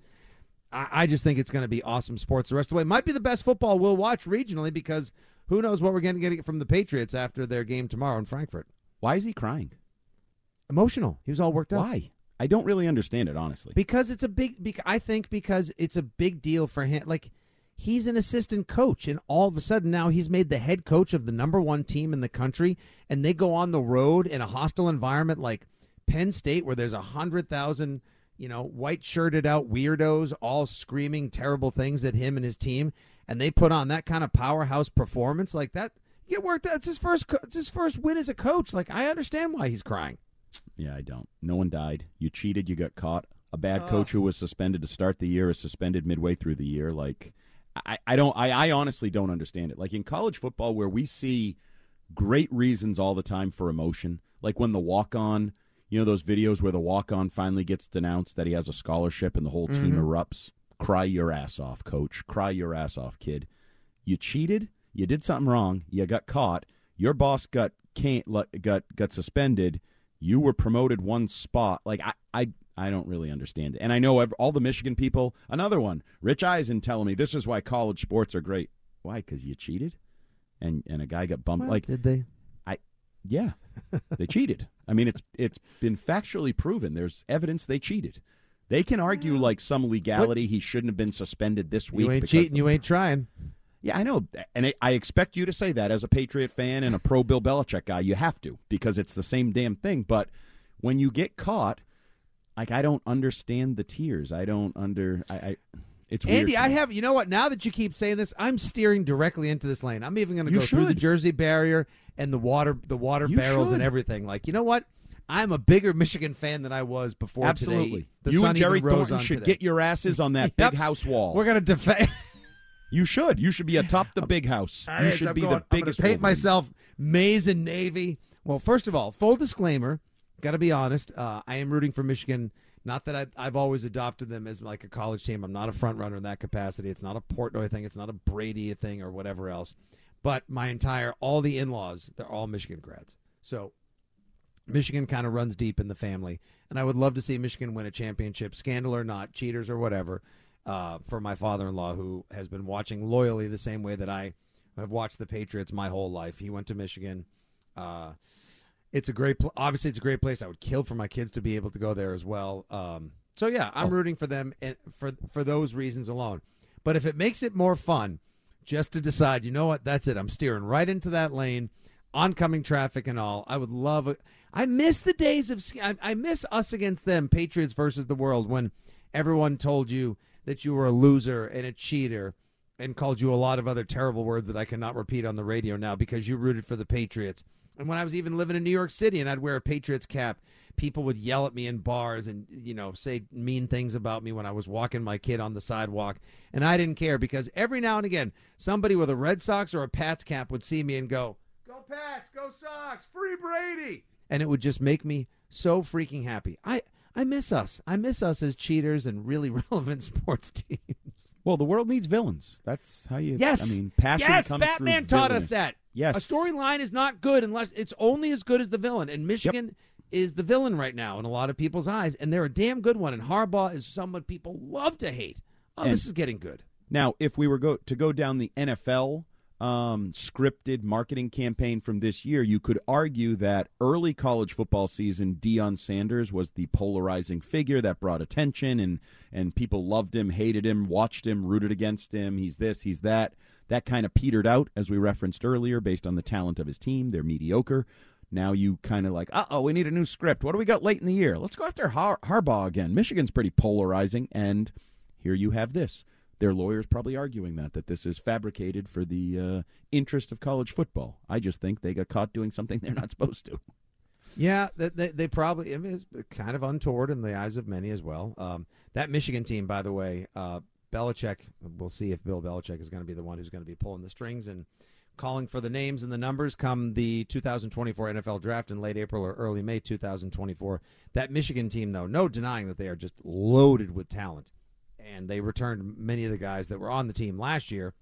I, I just think it's going to be awesome sports the rest of the way. Might be the best football we'll watch regionally because who knows what we're going to get from the Patriots after their game tomorrow in Frankfurt. Why is he crying? Emotional. He was all worked up. Why? I don't really understand it, honestly. Because it's a big. bec- I think because it's a big deal for him. Like he's an assistant coach, and all of a sudden now he's made the head coach of the number one team in the country, and they go on the road in a hostile environment like Penn State, where there's a hundred thousand, you know, white shirted out weirdos all screaming terrible things at him and his team. and they put on that kind of powerhouse performance like that, get worked out. It's his first. co- It's his first win as a coach. Like I understand why he's crying. Yeah, I don't. No one died. You cheated. You got caught. A bad Oh. coach who was suspended to start the year is suspended midway through the year. Like, I, I don't. I, I honestly don't understand it. Like in college football, where we see great reasons all the time for emotion, like when the walk on, you know, those videos where the walk on finally gets denounced that he has a scholarship and the whole team Mhm. erupts. Cry your ass off, coach. Cry your ass off, kid. You cheated. You did something wrong. You got caught. Your boss got can't got got suspended. You were promoted one spot. Like I I I don't really understand it. And I know all the Michigan people. Another one, Rich Eisen, telling me this is why college sports are great. Why? Because you cheated, and and a guy got bumped. Well, like did they? I yeah, they cheated. <laughs> I mean, it's it's been factually proven. There's evidence they cheated. They can argue like some legality. He shouldn't have been suspended this week. You ain't cheating. You ain't trying. yeah, I know, and I expect you to say that as a Patriot fan and a pro Bill Belichick guy. You have to because it's the same damn thing. But when you get caught, like I don't understand the tears. I don't under. I. I it's weird Andy, I have. You know what? Now that you keep saying this, I'm steering directly into this lane. I'm even going to go through the. Jersey barrier and the water, the water You barrels and everything. Like, you know what? I'm a bigger Michigan fan than I was before absolutely. today. The you sun and Jerry rose Thornton should today. get your asses on that <laughs> Yep. big house wall. We're going to defend. <laughs> you should. You should be atop the big house. You should I'm be going- the biggest. Paint Wolverine. myself maize and navy. Well, first of all, full disclaimer. Got to be honest. Uh, I am rooting for Michigan. Not that I, I've always adopted them as like a college team. I'm not a front runner in that capacity. It's not a Portnoy thing. It's not a Brady thing or whatever else. But my entire all the in-laws, they're all Michigan grads. So Michigan kind of runs deep in the family, and I would love to see Michigan win a championship, scandal or not, cheaters or whatever. Uh, for my father-in-law, who has been watching loyally the same way that I have watched the Patriots my whole life. He went to Michigan. Uh, it's a great, pl- obviously, it's a great place. I would kill for my kids to be able to go there as well. Um, so yeah, I'm rooting for them and for for those reasons alone. But if it makes it more fun, just to decide, you know what, that's it. I'm steering right into that lane, oncoming traffic and all. I would love. A, I miss the days of. I, I miss us against them, Patriots versus the world, when everyone told you that you were a loser and a cheater and called you a lot of other terrible words that I cannot repeat on the radio now because you rooted for the Patriots. And when I was even living in New York City and I'd wear a Patriots cap, people would yell at me in bars and you know say mean things about me when I was walking my kid on the sidewalk, and I didn't care because every now and again somebody with a Red Sox or a Pats cap would see me and go, "Go Pats, go Sox, free Brady," and it would just make me so freaking happy. I I miss us. I miss us as cheaters and really <laughs> relevant sports teams. Well, the world needs villains. That's how you. Yes. I mean, passion yes, comes Batman through taught us that. Yes. A storyline is not good unless it's only as good as the villain. And Michigan is the villain right now in a lot of people's eyes, and they're a damn good one. And Harbaugh is someone people love to hate. Oh, And- this is getting good. Now, if we were go to go down the NFL um, scripted marketing campaign from this year, you could argue that early college football season, Deion Sanders was the polarizing figure that brought attention, and and people loved him, hated him, watched him, rooted against him. He's this, he's that. That kind of petered out, as we referenced earlier, based on the talent of his team. They're mediocre. Now you kind of like, uh oh, we need a new script. What do we got late in the year? Let's go after Har- Harbaugh again. Michigan's pretty polarizing, and here you have this. Their lawyers probably arguing that that this is fabricated for the uh, interest of college football. I just think they got caught doing something they're not supposed to. Yeah, they, they, probably I mean, it's kind of untoward in the eyes of many as well. Um, that Michigan team, by the way, uh, Belichick. We'll see if Bill Belichick is going to be the one who's going to be pulling the strings and calling for the names and the numbers come the 2024 NFL draft in late April or early May 2024. That Michigan team, though, no denying that they are just loaded with talent, and they returned many of the guys that were on the team last year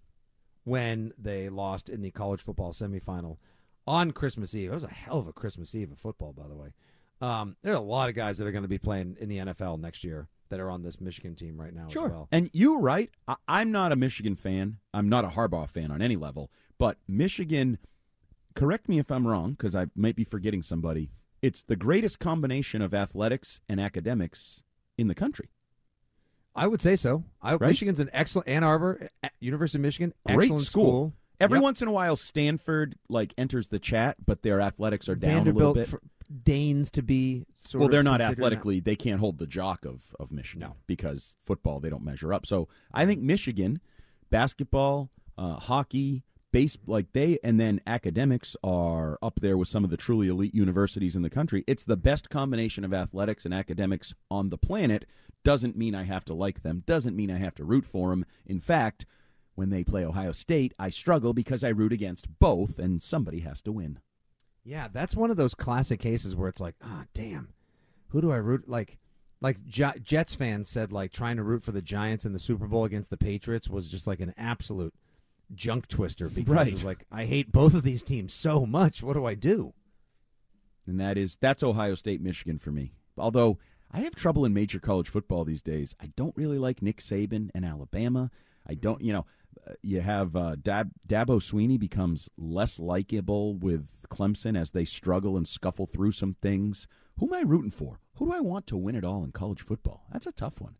when they lost in the college football semifinal on Christmas Eve. It was a hell of a Christmas Eve of football, by the way. Um, there are a lot of guys that are going to be playing in the NFL next year that are on this Michigan team right now as well. And you're right. I- I'm not a Michigan fan. I'm not a Harbaugh fan on any level. But Michigan, correct me if I'm wrong, because I might be forgetting somebody. It's the greatest combination of athletics and academics in the country. I would say so. I, Right? Michigan's an excellent Ann Arbor, University of Michigan, Great excellent school. Every Yep. once in a while, Stanford like enters the chat, but their athletics are down a little bit. Deigns to be sort well, they're not athletically. They can't hold the jock of of Michigan because football they don't measure up. So I think Michigan basketball, uh, hockey, base like they, and then academics are up there with some of the truly elite universities in the country. It's the best combination of athletics and academics on the planet. Doesn't mean I have to like them. Doesn't mean I have to root for them. In fact, when they play Ohio State, I struggle because I root against both, and somebody has to win. Yeah, that's one of those classic cases where it's like, ah, damn, who do I root? Like, like J- Jets fans said, like trying to root for the Giants in the Super Bowl against the Patriots was just like an absolute junk twister because <laughs> Right. it was like I hate both of these teams so much. What do I do? and that is that's Ohio State, Michigan for me. Although I have trouble in major college football these days. I don't really like Nick Saban and Alabama. I don't, you know, you have uh, Dab, Dabo Swinney becomes less likable with Clemson as they struggle and scuffle through some things. Who am I rooting for? Who do I want to win it all in college football? That's a tough one.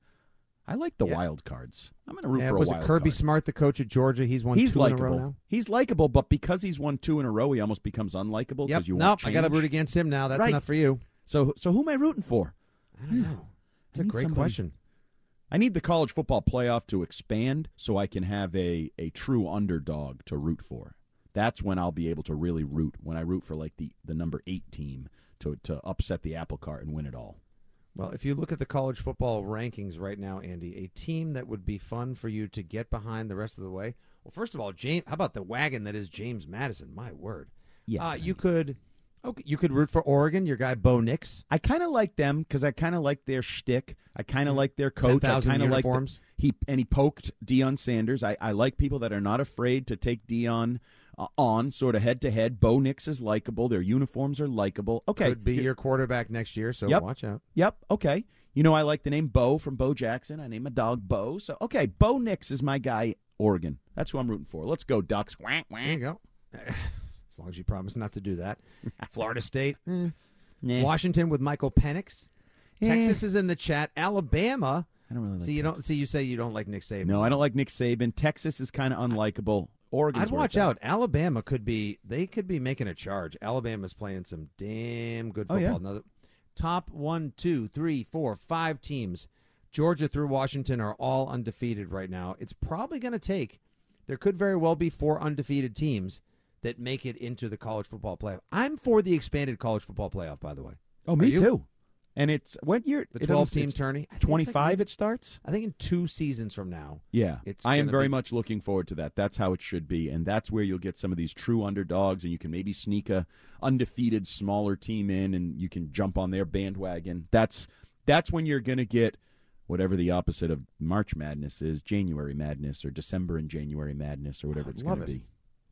I like the Yeah. wild cards. I'm going to root Yeah, for a was wild it Kirby card. Smart, the coach at Georgia? He's won He's two in a row likable. now. He's likable, but because he's won two in a row, he almost becomes unlikable because Yep. you Nope. I got to root against him now. That's Right. enough for you. So, so who am I rooting for? I don't know. <sighs> It's I a great somebody- question. I need the college football playoff to expand so I can have a, a true underdog to root for. That's when I'll be able to really root. When I root for like the, the number eight team to to upset the apple cart and win it all. Well, if you look at the college football rankings right now, Andy, a team that would be fun for you to get behind the rest of the way. Well, first of all, James, how about the wagon that is James Madison? My word. Yeah, Uh, you could, okay, you could root for Oregon. Your guy Bo Nix. I kind of like them because I kind of like their shtick. I kind of like their coach. I 10,000 kind of like the- he and he poked Deion Sanders. I, I like people that are not afraid to take Deion uh, on, sort of head to head. Bo Nix is likable. Their uniforms are likable. Okay, Could be your quarterback next year, so Yep. watch out. Yep. Okay. You know, I like the name Bo from Bo Jackson. I name my dog Bo. So, okay, Bo Nix is my guy, Oregon. That's who I'm rooting for. Let's go, Ducks. There you go. <laughs> as long as you promise not to do that. <laughs> Florida State. eh. Nah. Washington with Michael Penix. Texas is in the chat. Alabama. I don't really like See, you don't see. You say you don't like Nick Saban. No, I don't like Nick Saban. Texas is kind of unlikable. Oregon. I'd watch out. Alabama could be. They could be making a charge. Alabama's playing some damn good football. Oh, yeah. Another top one, two, three, four, five teams. Georgia through Washington are all undefeated right now. It's probably going to take. There could very well be four undefeated teams that make it into the college football playoff. I'm for the expanded college football playoff. By the way, Oh, Are me you? too. And it's what year? The 12 team tourney. Think it's like 25 it starts? I think in two seasons from now. Yeah. It's I am very be- much looking forward to that. That's how it should be. And that's where you'll get some of these true underdogs and you can maybe sneak a undefeated smaller team in and you can jump on their bandwagon. That's that's when you're going to get whatever the opposite of March Madness is, January Madness or December and January Madness or whatever oh, I it's going to be.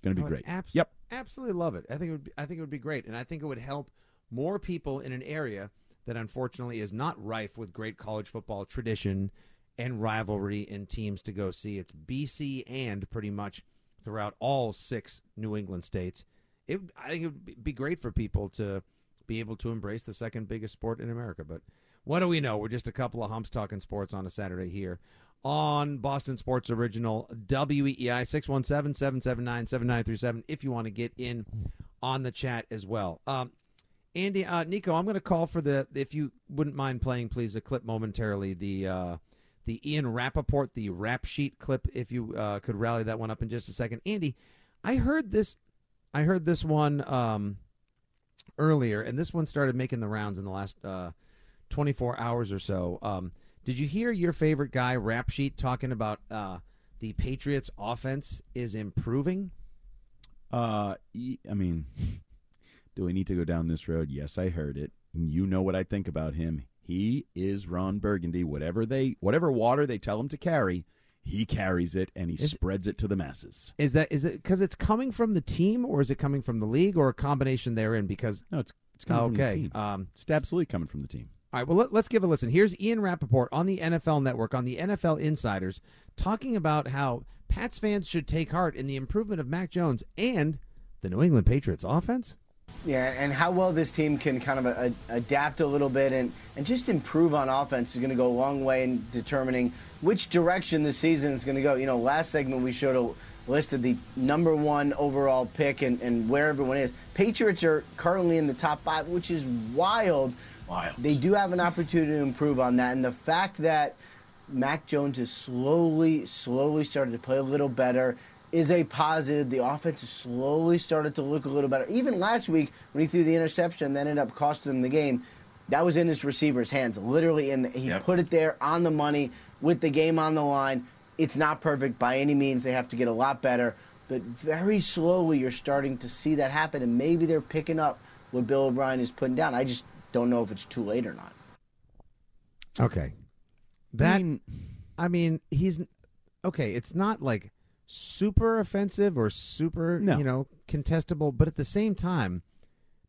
Going to be oh, great. abs- yep. absolutely love it. I think it would. Be, I think it would be great, and I think it would help more people in an area that unfortunately is not rife with great college football tradition and rivalry and teams to go see. It's BC and pretty much throughout all six New England states. It, I think it would be- be great for people to be able to embrace the second biggest sport in America. But what do we know? We're just a couple of humps talking sports on a Saturday here on Boston Sports Original WEEI 617 779 7937 if you want to get in on the chat as well. Um, Andy, uh, Nico, I'm going to call for the, if you wouldn't mind playing, please, a clip momentarily. The uh, the Ian Rapoport, the rap sheet clip, if you uh, could rally that one up in just a second. Andy, I heard this, I heard this one um, earlier, and this one started making the rounds in the last uh, 24 hours or so. Um, did you hear your favorite guy, Rap Sheet, talking about uh, the Patriots' offense is improving? Uh, I mean, <laughs> do we need to go down this road? Yes, I heard it. You know what I think about him. He is Ron Burgundy. Whatever they, whatever water they tell him to carry, he carries it and he Is- spreads it to the masses. Is that is it because it's coming from the team, or is it coming from the league, or a combination therein? Because No, it's it's coming from the okay, team. um, It's absolutely coming from the team. All right, well, let, us give a listen. Here's Ian Rapoport on the NFL Network, on the NFL Insiders, talking about how Pats fans should take heart in the improvement of Mac Jones and the New England Patriots offense. Yeah, and how well this team can kind of a, adapt a little bit and, and just improve on offense is going to go a long way in determining which direction the season is going to go. You know, last segment we showed a list of the number one overall pick and, and where everyone is. Patriots are currently in the top five, which is wild. Wild. They do have an opportunity to improve on that, and the fact that Mac Jones has slowly, slowly started to play a little better. is a positive. The offense has slowly started to look a little better. Even last week when he threw the interception that ended up costing him the game, that was in his receiver's hands, literally. And he Yep. put it there on the money with the game on the line. It's not perfect by any means. They have to get a lot better. But very slowly, you're starting to see that happen. And maybe they're picking up what Bill O'Brien is putting down. I just don't know if it's too late or not. Okay. That I mean, I mean, he's okay. It's not like super offensive or super, No. you know, contestable, but at the same time,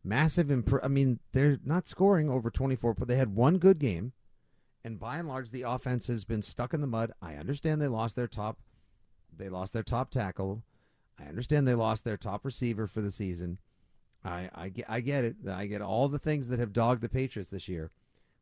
massive. Impro- I mean, they're not scoring over twenty four, but they had one good game, and by and large, the offense has been stuck in the mud. I understand they lost their top, they lost their top tackle. I understand they lost their top receiver for the season. I I get I get it. I get all the things that have dogged the Patriots this year,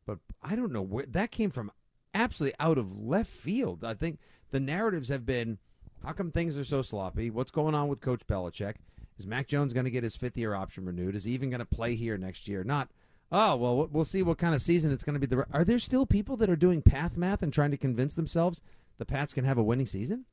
but I don't know where that came from. Absolutely out of left field. I think the narratives have been, how come things are so sloppy? What's going on with Coach Belichick? Is Mac Jones going to get his fifth year option renewed? Is he even going to play here next year? Not. Oh well, we'll see what kind of season it's going to be. The are there still people that are doing path math and trying to convince themselves the Pats can have a winning season?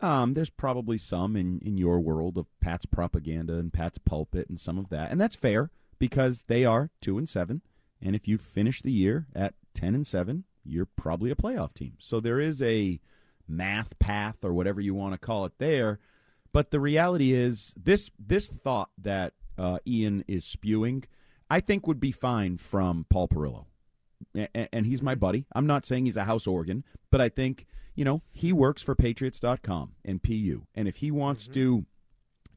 Um, there's probably some in, in your world of Pat's propaganda and Pat's pulpit and some of that, and that's fair because they are two and seven, and if you finish the year at ten and seven, you're probably a playoff team. So there is a math path or whatever you want to call it there, but the reality is this this thought that uh, Ian is spewing, I think would be fine from Paul Perillo and he's my buddy. I'm not saying he's a house organ, but I think, you know, he works for patriots.com and PU. And if he wants mm-hmm. to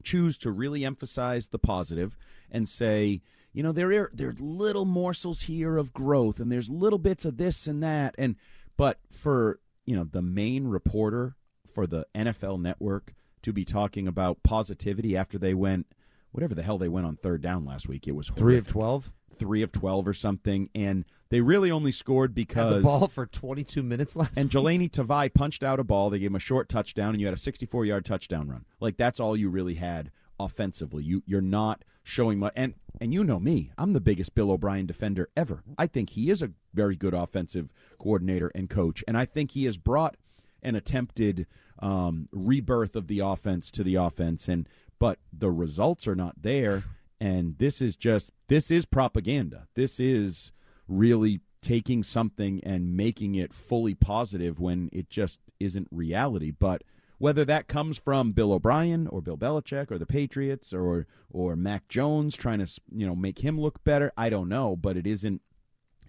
choose to really emphasize the positive and say, you know, there are there's little morsels here of growth and there's little bits of this and that and but for, you know, the main reporter for the NFL network to be talking about positivity after they went whatever the hell they went on third down last week, it was Three of twelve. Three of twelve or something, and they really only scored Had because the ball for twenty two minutes last. and. Jahlani Tavai punched out a ball. They gave him a short touchdown, and you had a sixty-four yard touchdown run. Like that's all you really had offensively. You you're not showing much. And and you know me, I'm the biggest Bill O'Brien defender ever. I think he is a very good offensive coordinator and coach, and I think he has brought an attempted um, rebirth of the offense to the offense, and but the results are not there. And this is just this is propaganda. This is really taking something and making it fully positive when it just isn't reality. But whether that comes from Bill O'Brien or Bill Belichick or the Patriots or or Mac Jones trying to you know make him look better, I don't know. But it isn't.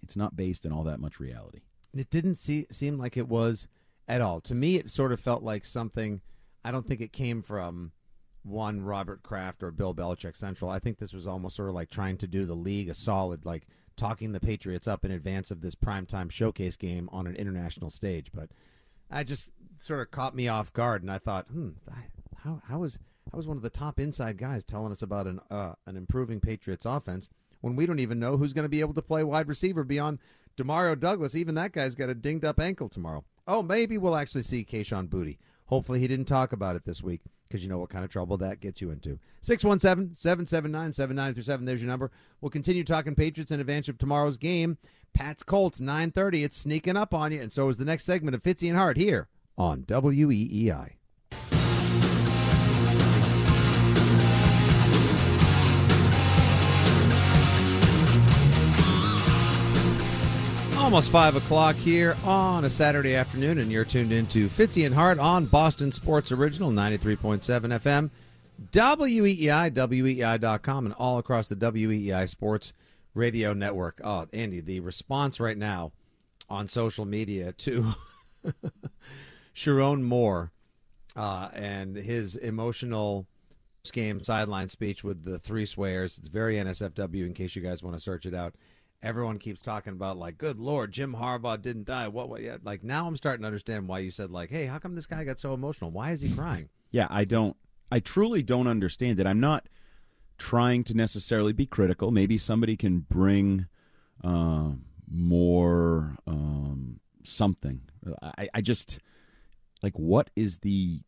It's not based in all that much reality. It didn't see, seem like it was at all. To me, it sort of felt like something. I don't think it came from one Robert Kraft or Bill Belichick Central. I think this was almost sort of like trying to do the league a solid, like talking the Patriots up in advance of this primetime showcase game on an international stage. But I just sort of caught me off guard, and I thought, hmm, how how was how was one of the top inside guys telling us about an uh, an improving Patriots offense when we don't even know who's going to be able to play wide receiver beyond Demario Douglas? Even that guy's got a dinged up ankle tomorrow. Oh, maybe we'll actually see Kayshon Boutte. Hopefully, he didn't talk about it this week because you know what kind of trouble that gets you into. 617 779 7937. There's your number. We'll continue talking Patriots in advance of tomorrow's game. Pats Colts, 930. It's sneaking up on you, and so is the next segment of Fitzy and Hart here on WEEI. Almost 5 o'clock here on a Saturday afternoon, and you're tuned into Fitzy and Hart on Boston Sports Original 93.7 FM, WEEI, WEEI.com, and all across the WEEI Sports Radio Network. Oh, Andy, the response right now on social media to <laughs> Sherrone Moore uh, and his emotional game sideline speech with the three swears. It's very NSFW in case you guys want to search it out. Everyone keeps talking about like, good lord, Jim Harbaugh didn't die. What? what yeah, like now I'm starting to understand why you said like, hey, how come this guy got so emotional? Why is he crying? <laughs> Yeah, I don't. I truly don't understand it. I'm not trying to necessarily be critical. Maybe somebody can bring uh, more um, something. I, I just like what is the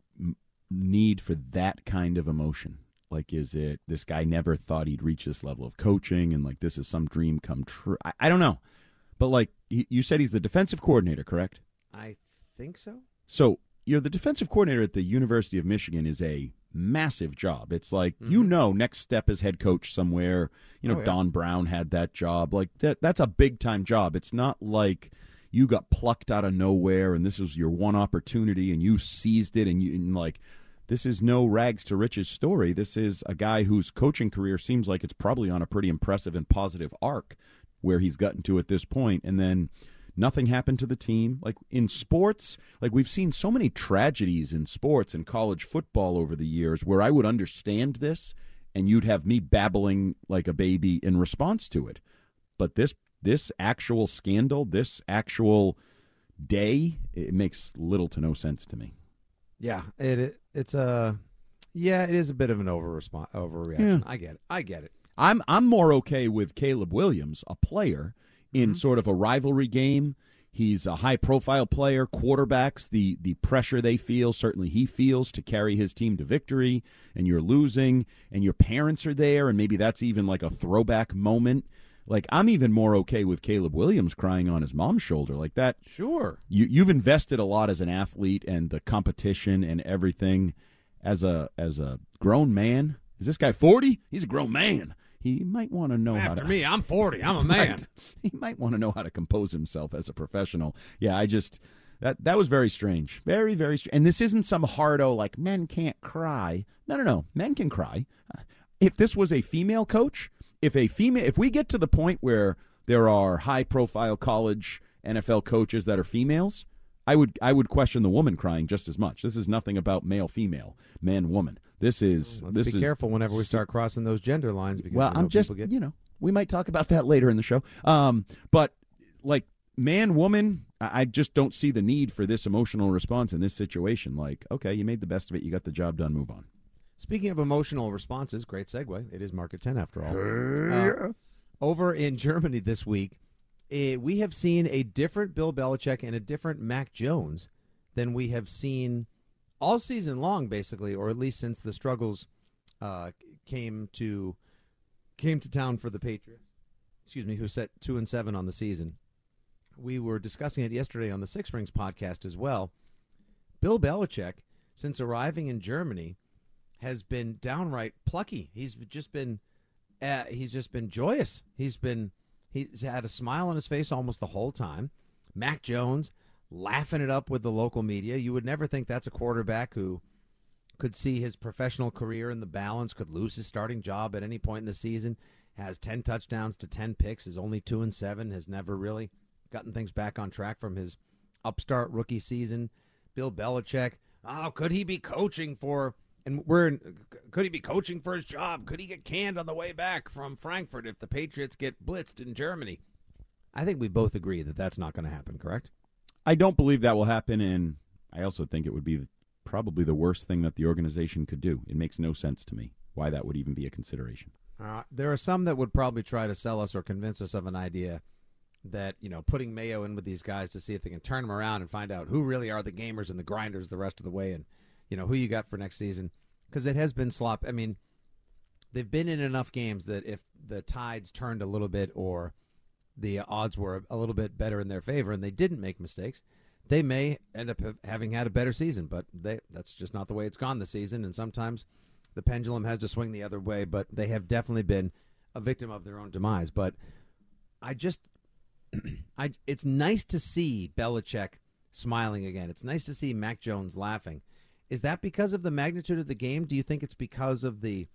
need for that kind of emotion? Like, is it this guy never thought he'd reach this level of coaching, and like this is some dream come true? I, I don't know, but like he, you said, he's the defensive coordinator, correct? I think so. So you're the defensive coordinator at the University of Michigan is a massive job. It's like you know next step is head coach somewhere. You know Mm-hmm. Oh, yeah. Don Brown had that job. Like that that's a big time job. It's not like you got plucked out of nowhere and this was your one opportunity and you seized it and you and like this is no rags to riches story. This is a guy whose coaching career seems like it's probably on a pretty impressive and positive arc where he's gotten to at this point and then nothing happened to the team. Like in sports like we've seen so many tragedies in sports and college football over the years where i would understand this and you'd have me babbling like a baby in response to it. But this this actual scandal this actual day it makes little to no sense to me. Yeah, it, it it's a yeah, it is a bit of an over response overreaction. I get it. I get it. I'm I'm more okay with Caleb Williams, a player in mm-hmm. sort of a rivalry game. He's a high profile player. Quarterbacks, the the pressure they feel, certainly he feels to carry his team to victory. And you're losing, and your parents are there, and maybe that's even like a throwback moment. Like I'm even more okay with Caleb Williams crying on his mom's shoulder like that. Sure. You you've invested a lot as an athlete and the competition and everything. As a as a grown man, is this guy forty? He's a grown man. He might want to know how After to. me, I'm 40. I'm a man. <laughs> Right. He might want to know how to compose himself as a professional. Yeah, I just that that was very strange, very very strange. And this isn't some hardo like men can't cry. No, no, no. Men can cry. If this was a female coach, if a female, if we get to the point where there are high profile college NFL coaches that are females, I would I would question the woman crying just as much. This is nothing about male female, man woman. This is Let's this be is careful whenever we start crossing those gender lines because well, I'm just get you know we might talk about that later in the show. Um, but like man, woman, I I just don't see the need for this emotional response in this situation. Like, okay, you made the best of it, you got the job done, move on. Speaking of emotional responses, great segue. It is Market 10 after all. Uh, over in Germany this week, eh, we have seen a different Bill Belichick and a different Mac Jones than we have seen all season long, basically, or at least since the struggles uh, came to came to town for the Patriots. Excuse me, who set two and seven on the season. We were discussing it yesterday on the Six Rings podcast as well. Bill Belichick, since arriving in Germany, has been downright plucky. He's just been uh, he's just been joyous. He's been he's had a smile on his face almost the whole time. Mac Jones laughing it up with the local media. You would never think that's a quarterback who could see his professional career in the balance, could lose his starting job at any point in the season. Has ten touchdowns to ten picks. Is only two and seven. Has never really gotten things back on track from his upstart rookie season. Bill Belichick. Oh, could he be coaching for? And we're in, could he be coaching for his job? Could he get canned on the way back from Frankfurt if the Patriots get blitzed in Germany? I think we both agree that that's not going to happen. Correct? I don't believe that will happen, and I also think it would be probably the worst thing that the organization could do. It makes no sense to me why that would even be a consideration. Uh, there are some that would probably try to sell us or convince us of an idea that you know putting Mayo in with these guys to see if they can turn them around and find out who really are the gamers and the grinders the rest of the way, and you know who you got for next season because it has been slop. I mean, they've been in enough games that if the tides turned a little bit or the odds were a little bit better in their favor and they didn't make mistakes, they may end up having had a better season. But they, that's just not the way it's gone this season. And sometimes the pendulum has to swing the other way. But they have definitely been a victim of their own demise. But I just, <clears throat> I it's nice to see Belichick smiling again. It's nice to see Mac Jones laughing. Is that because of the magnitude of the game? Do you think it's because of the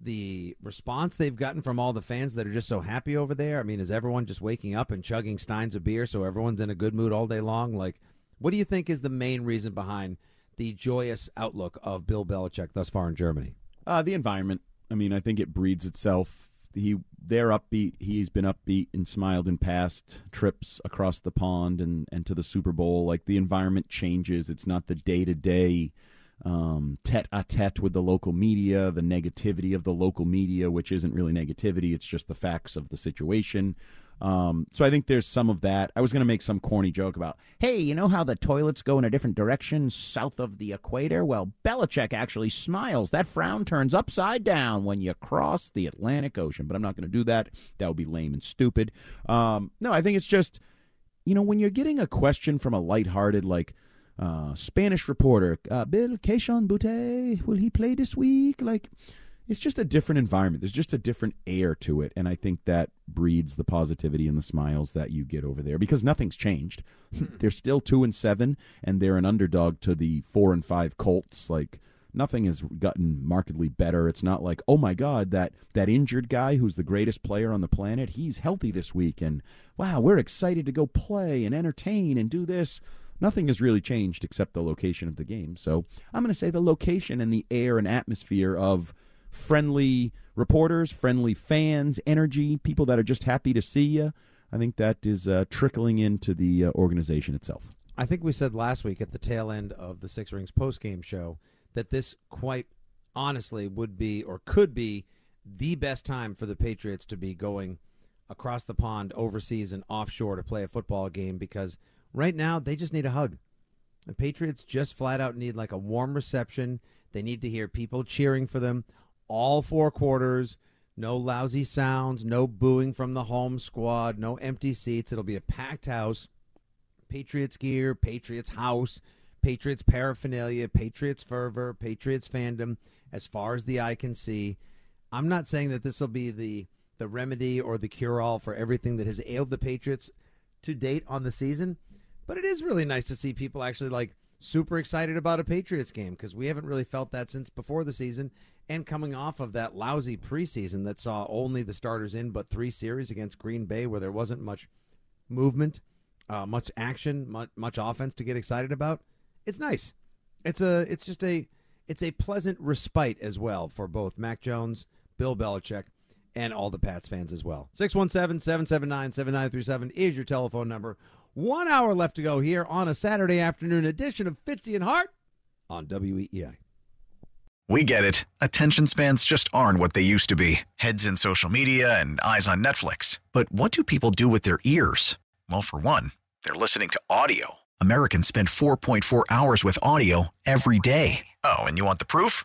the response they've gotten from all the fans that are just so happy over there? I mean, is everyone just waking up and chugging steins of beer so everyone's in a good mood all day long? Like, what do you think is the main reason behind the joyous outlook of Bill Belichick thus far in Germany? Uh, the environment. I mean, I think it breeds itself. He they're upbeat. He's been upbeat and smiled in past trips across the pond and, and to the Super Bowl. Like the environment changes. It's not the day to day tete a tete with the local media, the negativity of the local media, which isn't really negativity. It's just the facts of the situation. Um, so I think there's some of that. I was going to make some corny joke about, hey, you know how the toilets go in a different direction south of the equator? Well, Belichick actually smiles. That frown turns upside down when you cross the Atlantic Ocean. But I'm not going to do that. That would be lame and stupid. Um, no, I think it's just, you know, when you're getting a question from a lighthearted, like, uh, Spanish reporter, uh, Bill Kayshon Boutte, will he play this week? Like, it's just a different environment. There's just a different air to it, and I think that breeds the positivity and the smiles that you get over there because nothing's changed. <laughs> they're still two and seven, and they're an underdog to the four and five Colts. Like nothing has gotten markedly better. It's not like oh my god that that injured guy who's the greatest player on the planet, he's healthy this week, and wow, we're excited to go play and entertain and do this. Nothing has really changed except the location of the game. So I'm going to say the location and the air and atmosphere of friendly reporters, friendly fans, energy, people that are just happy to see you. I think that is uh, trickling into the uh, organization itself. I think we said last week at the tail end of the Six Rings post game show that this quite honestly would be or could be the best time for the Patriots to be going across the pond, overseas, and offshore to play a football game because right now they just need a hug. The Patriots just flat out need like a warm reception. They need to hear people cheering for them all four quarters. No lousy sounds, no booing from the home squad, no empty seats. It'll be a packed house. Patriots gear, Patriots house, Patriots paraphernalia, Patriots fervor, Patriots fandom as far as the eye can see. I'm not saying that this will be the the remedy or the cure all for everything that has ailed the Patriots to date on the season, but it is really nice to see people actually like super excited about a Patriots game because we haven't really felt that since before the season and coming off of that lousy preseason that saw only the starters in but three series against Green Bay where there wasn't much movement, uh, much action, much, much offense to get excited about. It's nice. It's a it's just a it's a pleasant respite as well for both Mac Jones, Bill Belichick, and all the Pats fans as well. 617-779-7937 is your telephone number. One hour left to go here on a Saturday afternoon edition of Fitzy and Hart on WEEI. We get it. Attention spans just aren't what they used to be heads in social media and eyes on Netflix. But what do people do with their ears? Well, for one, they're listening to audio. Americans spend 4.4 hours with audio every day. Oh, and you want the proof?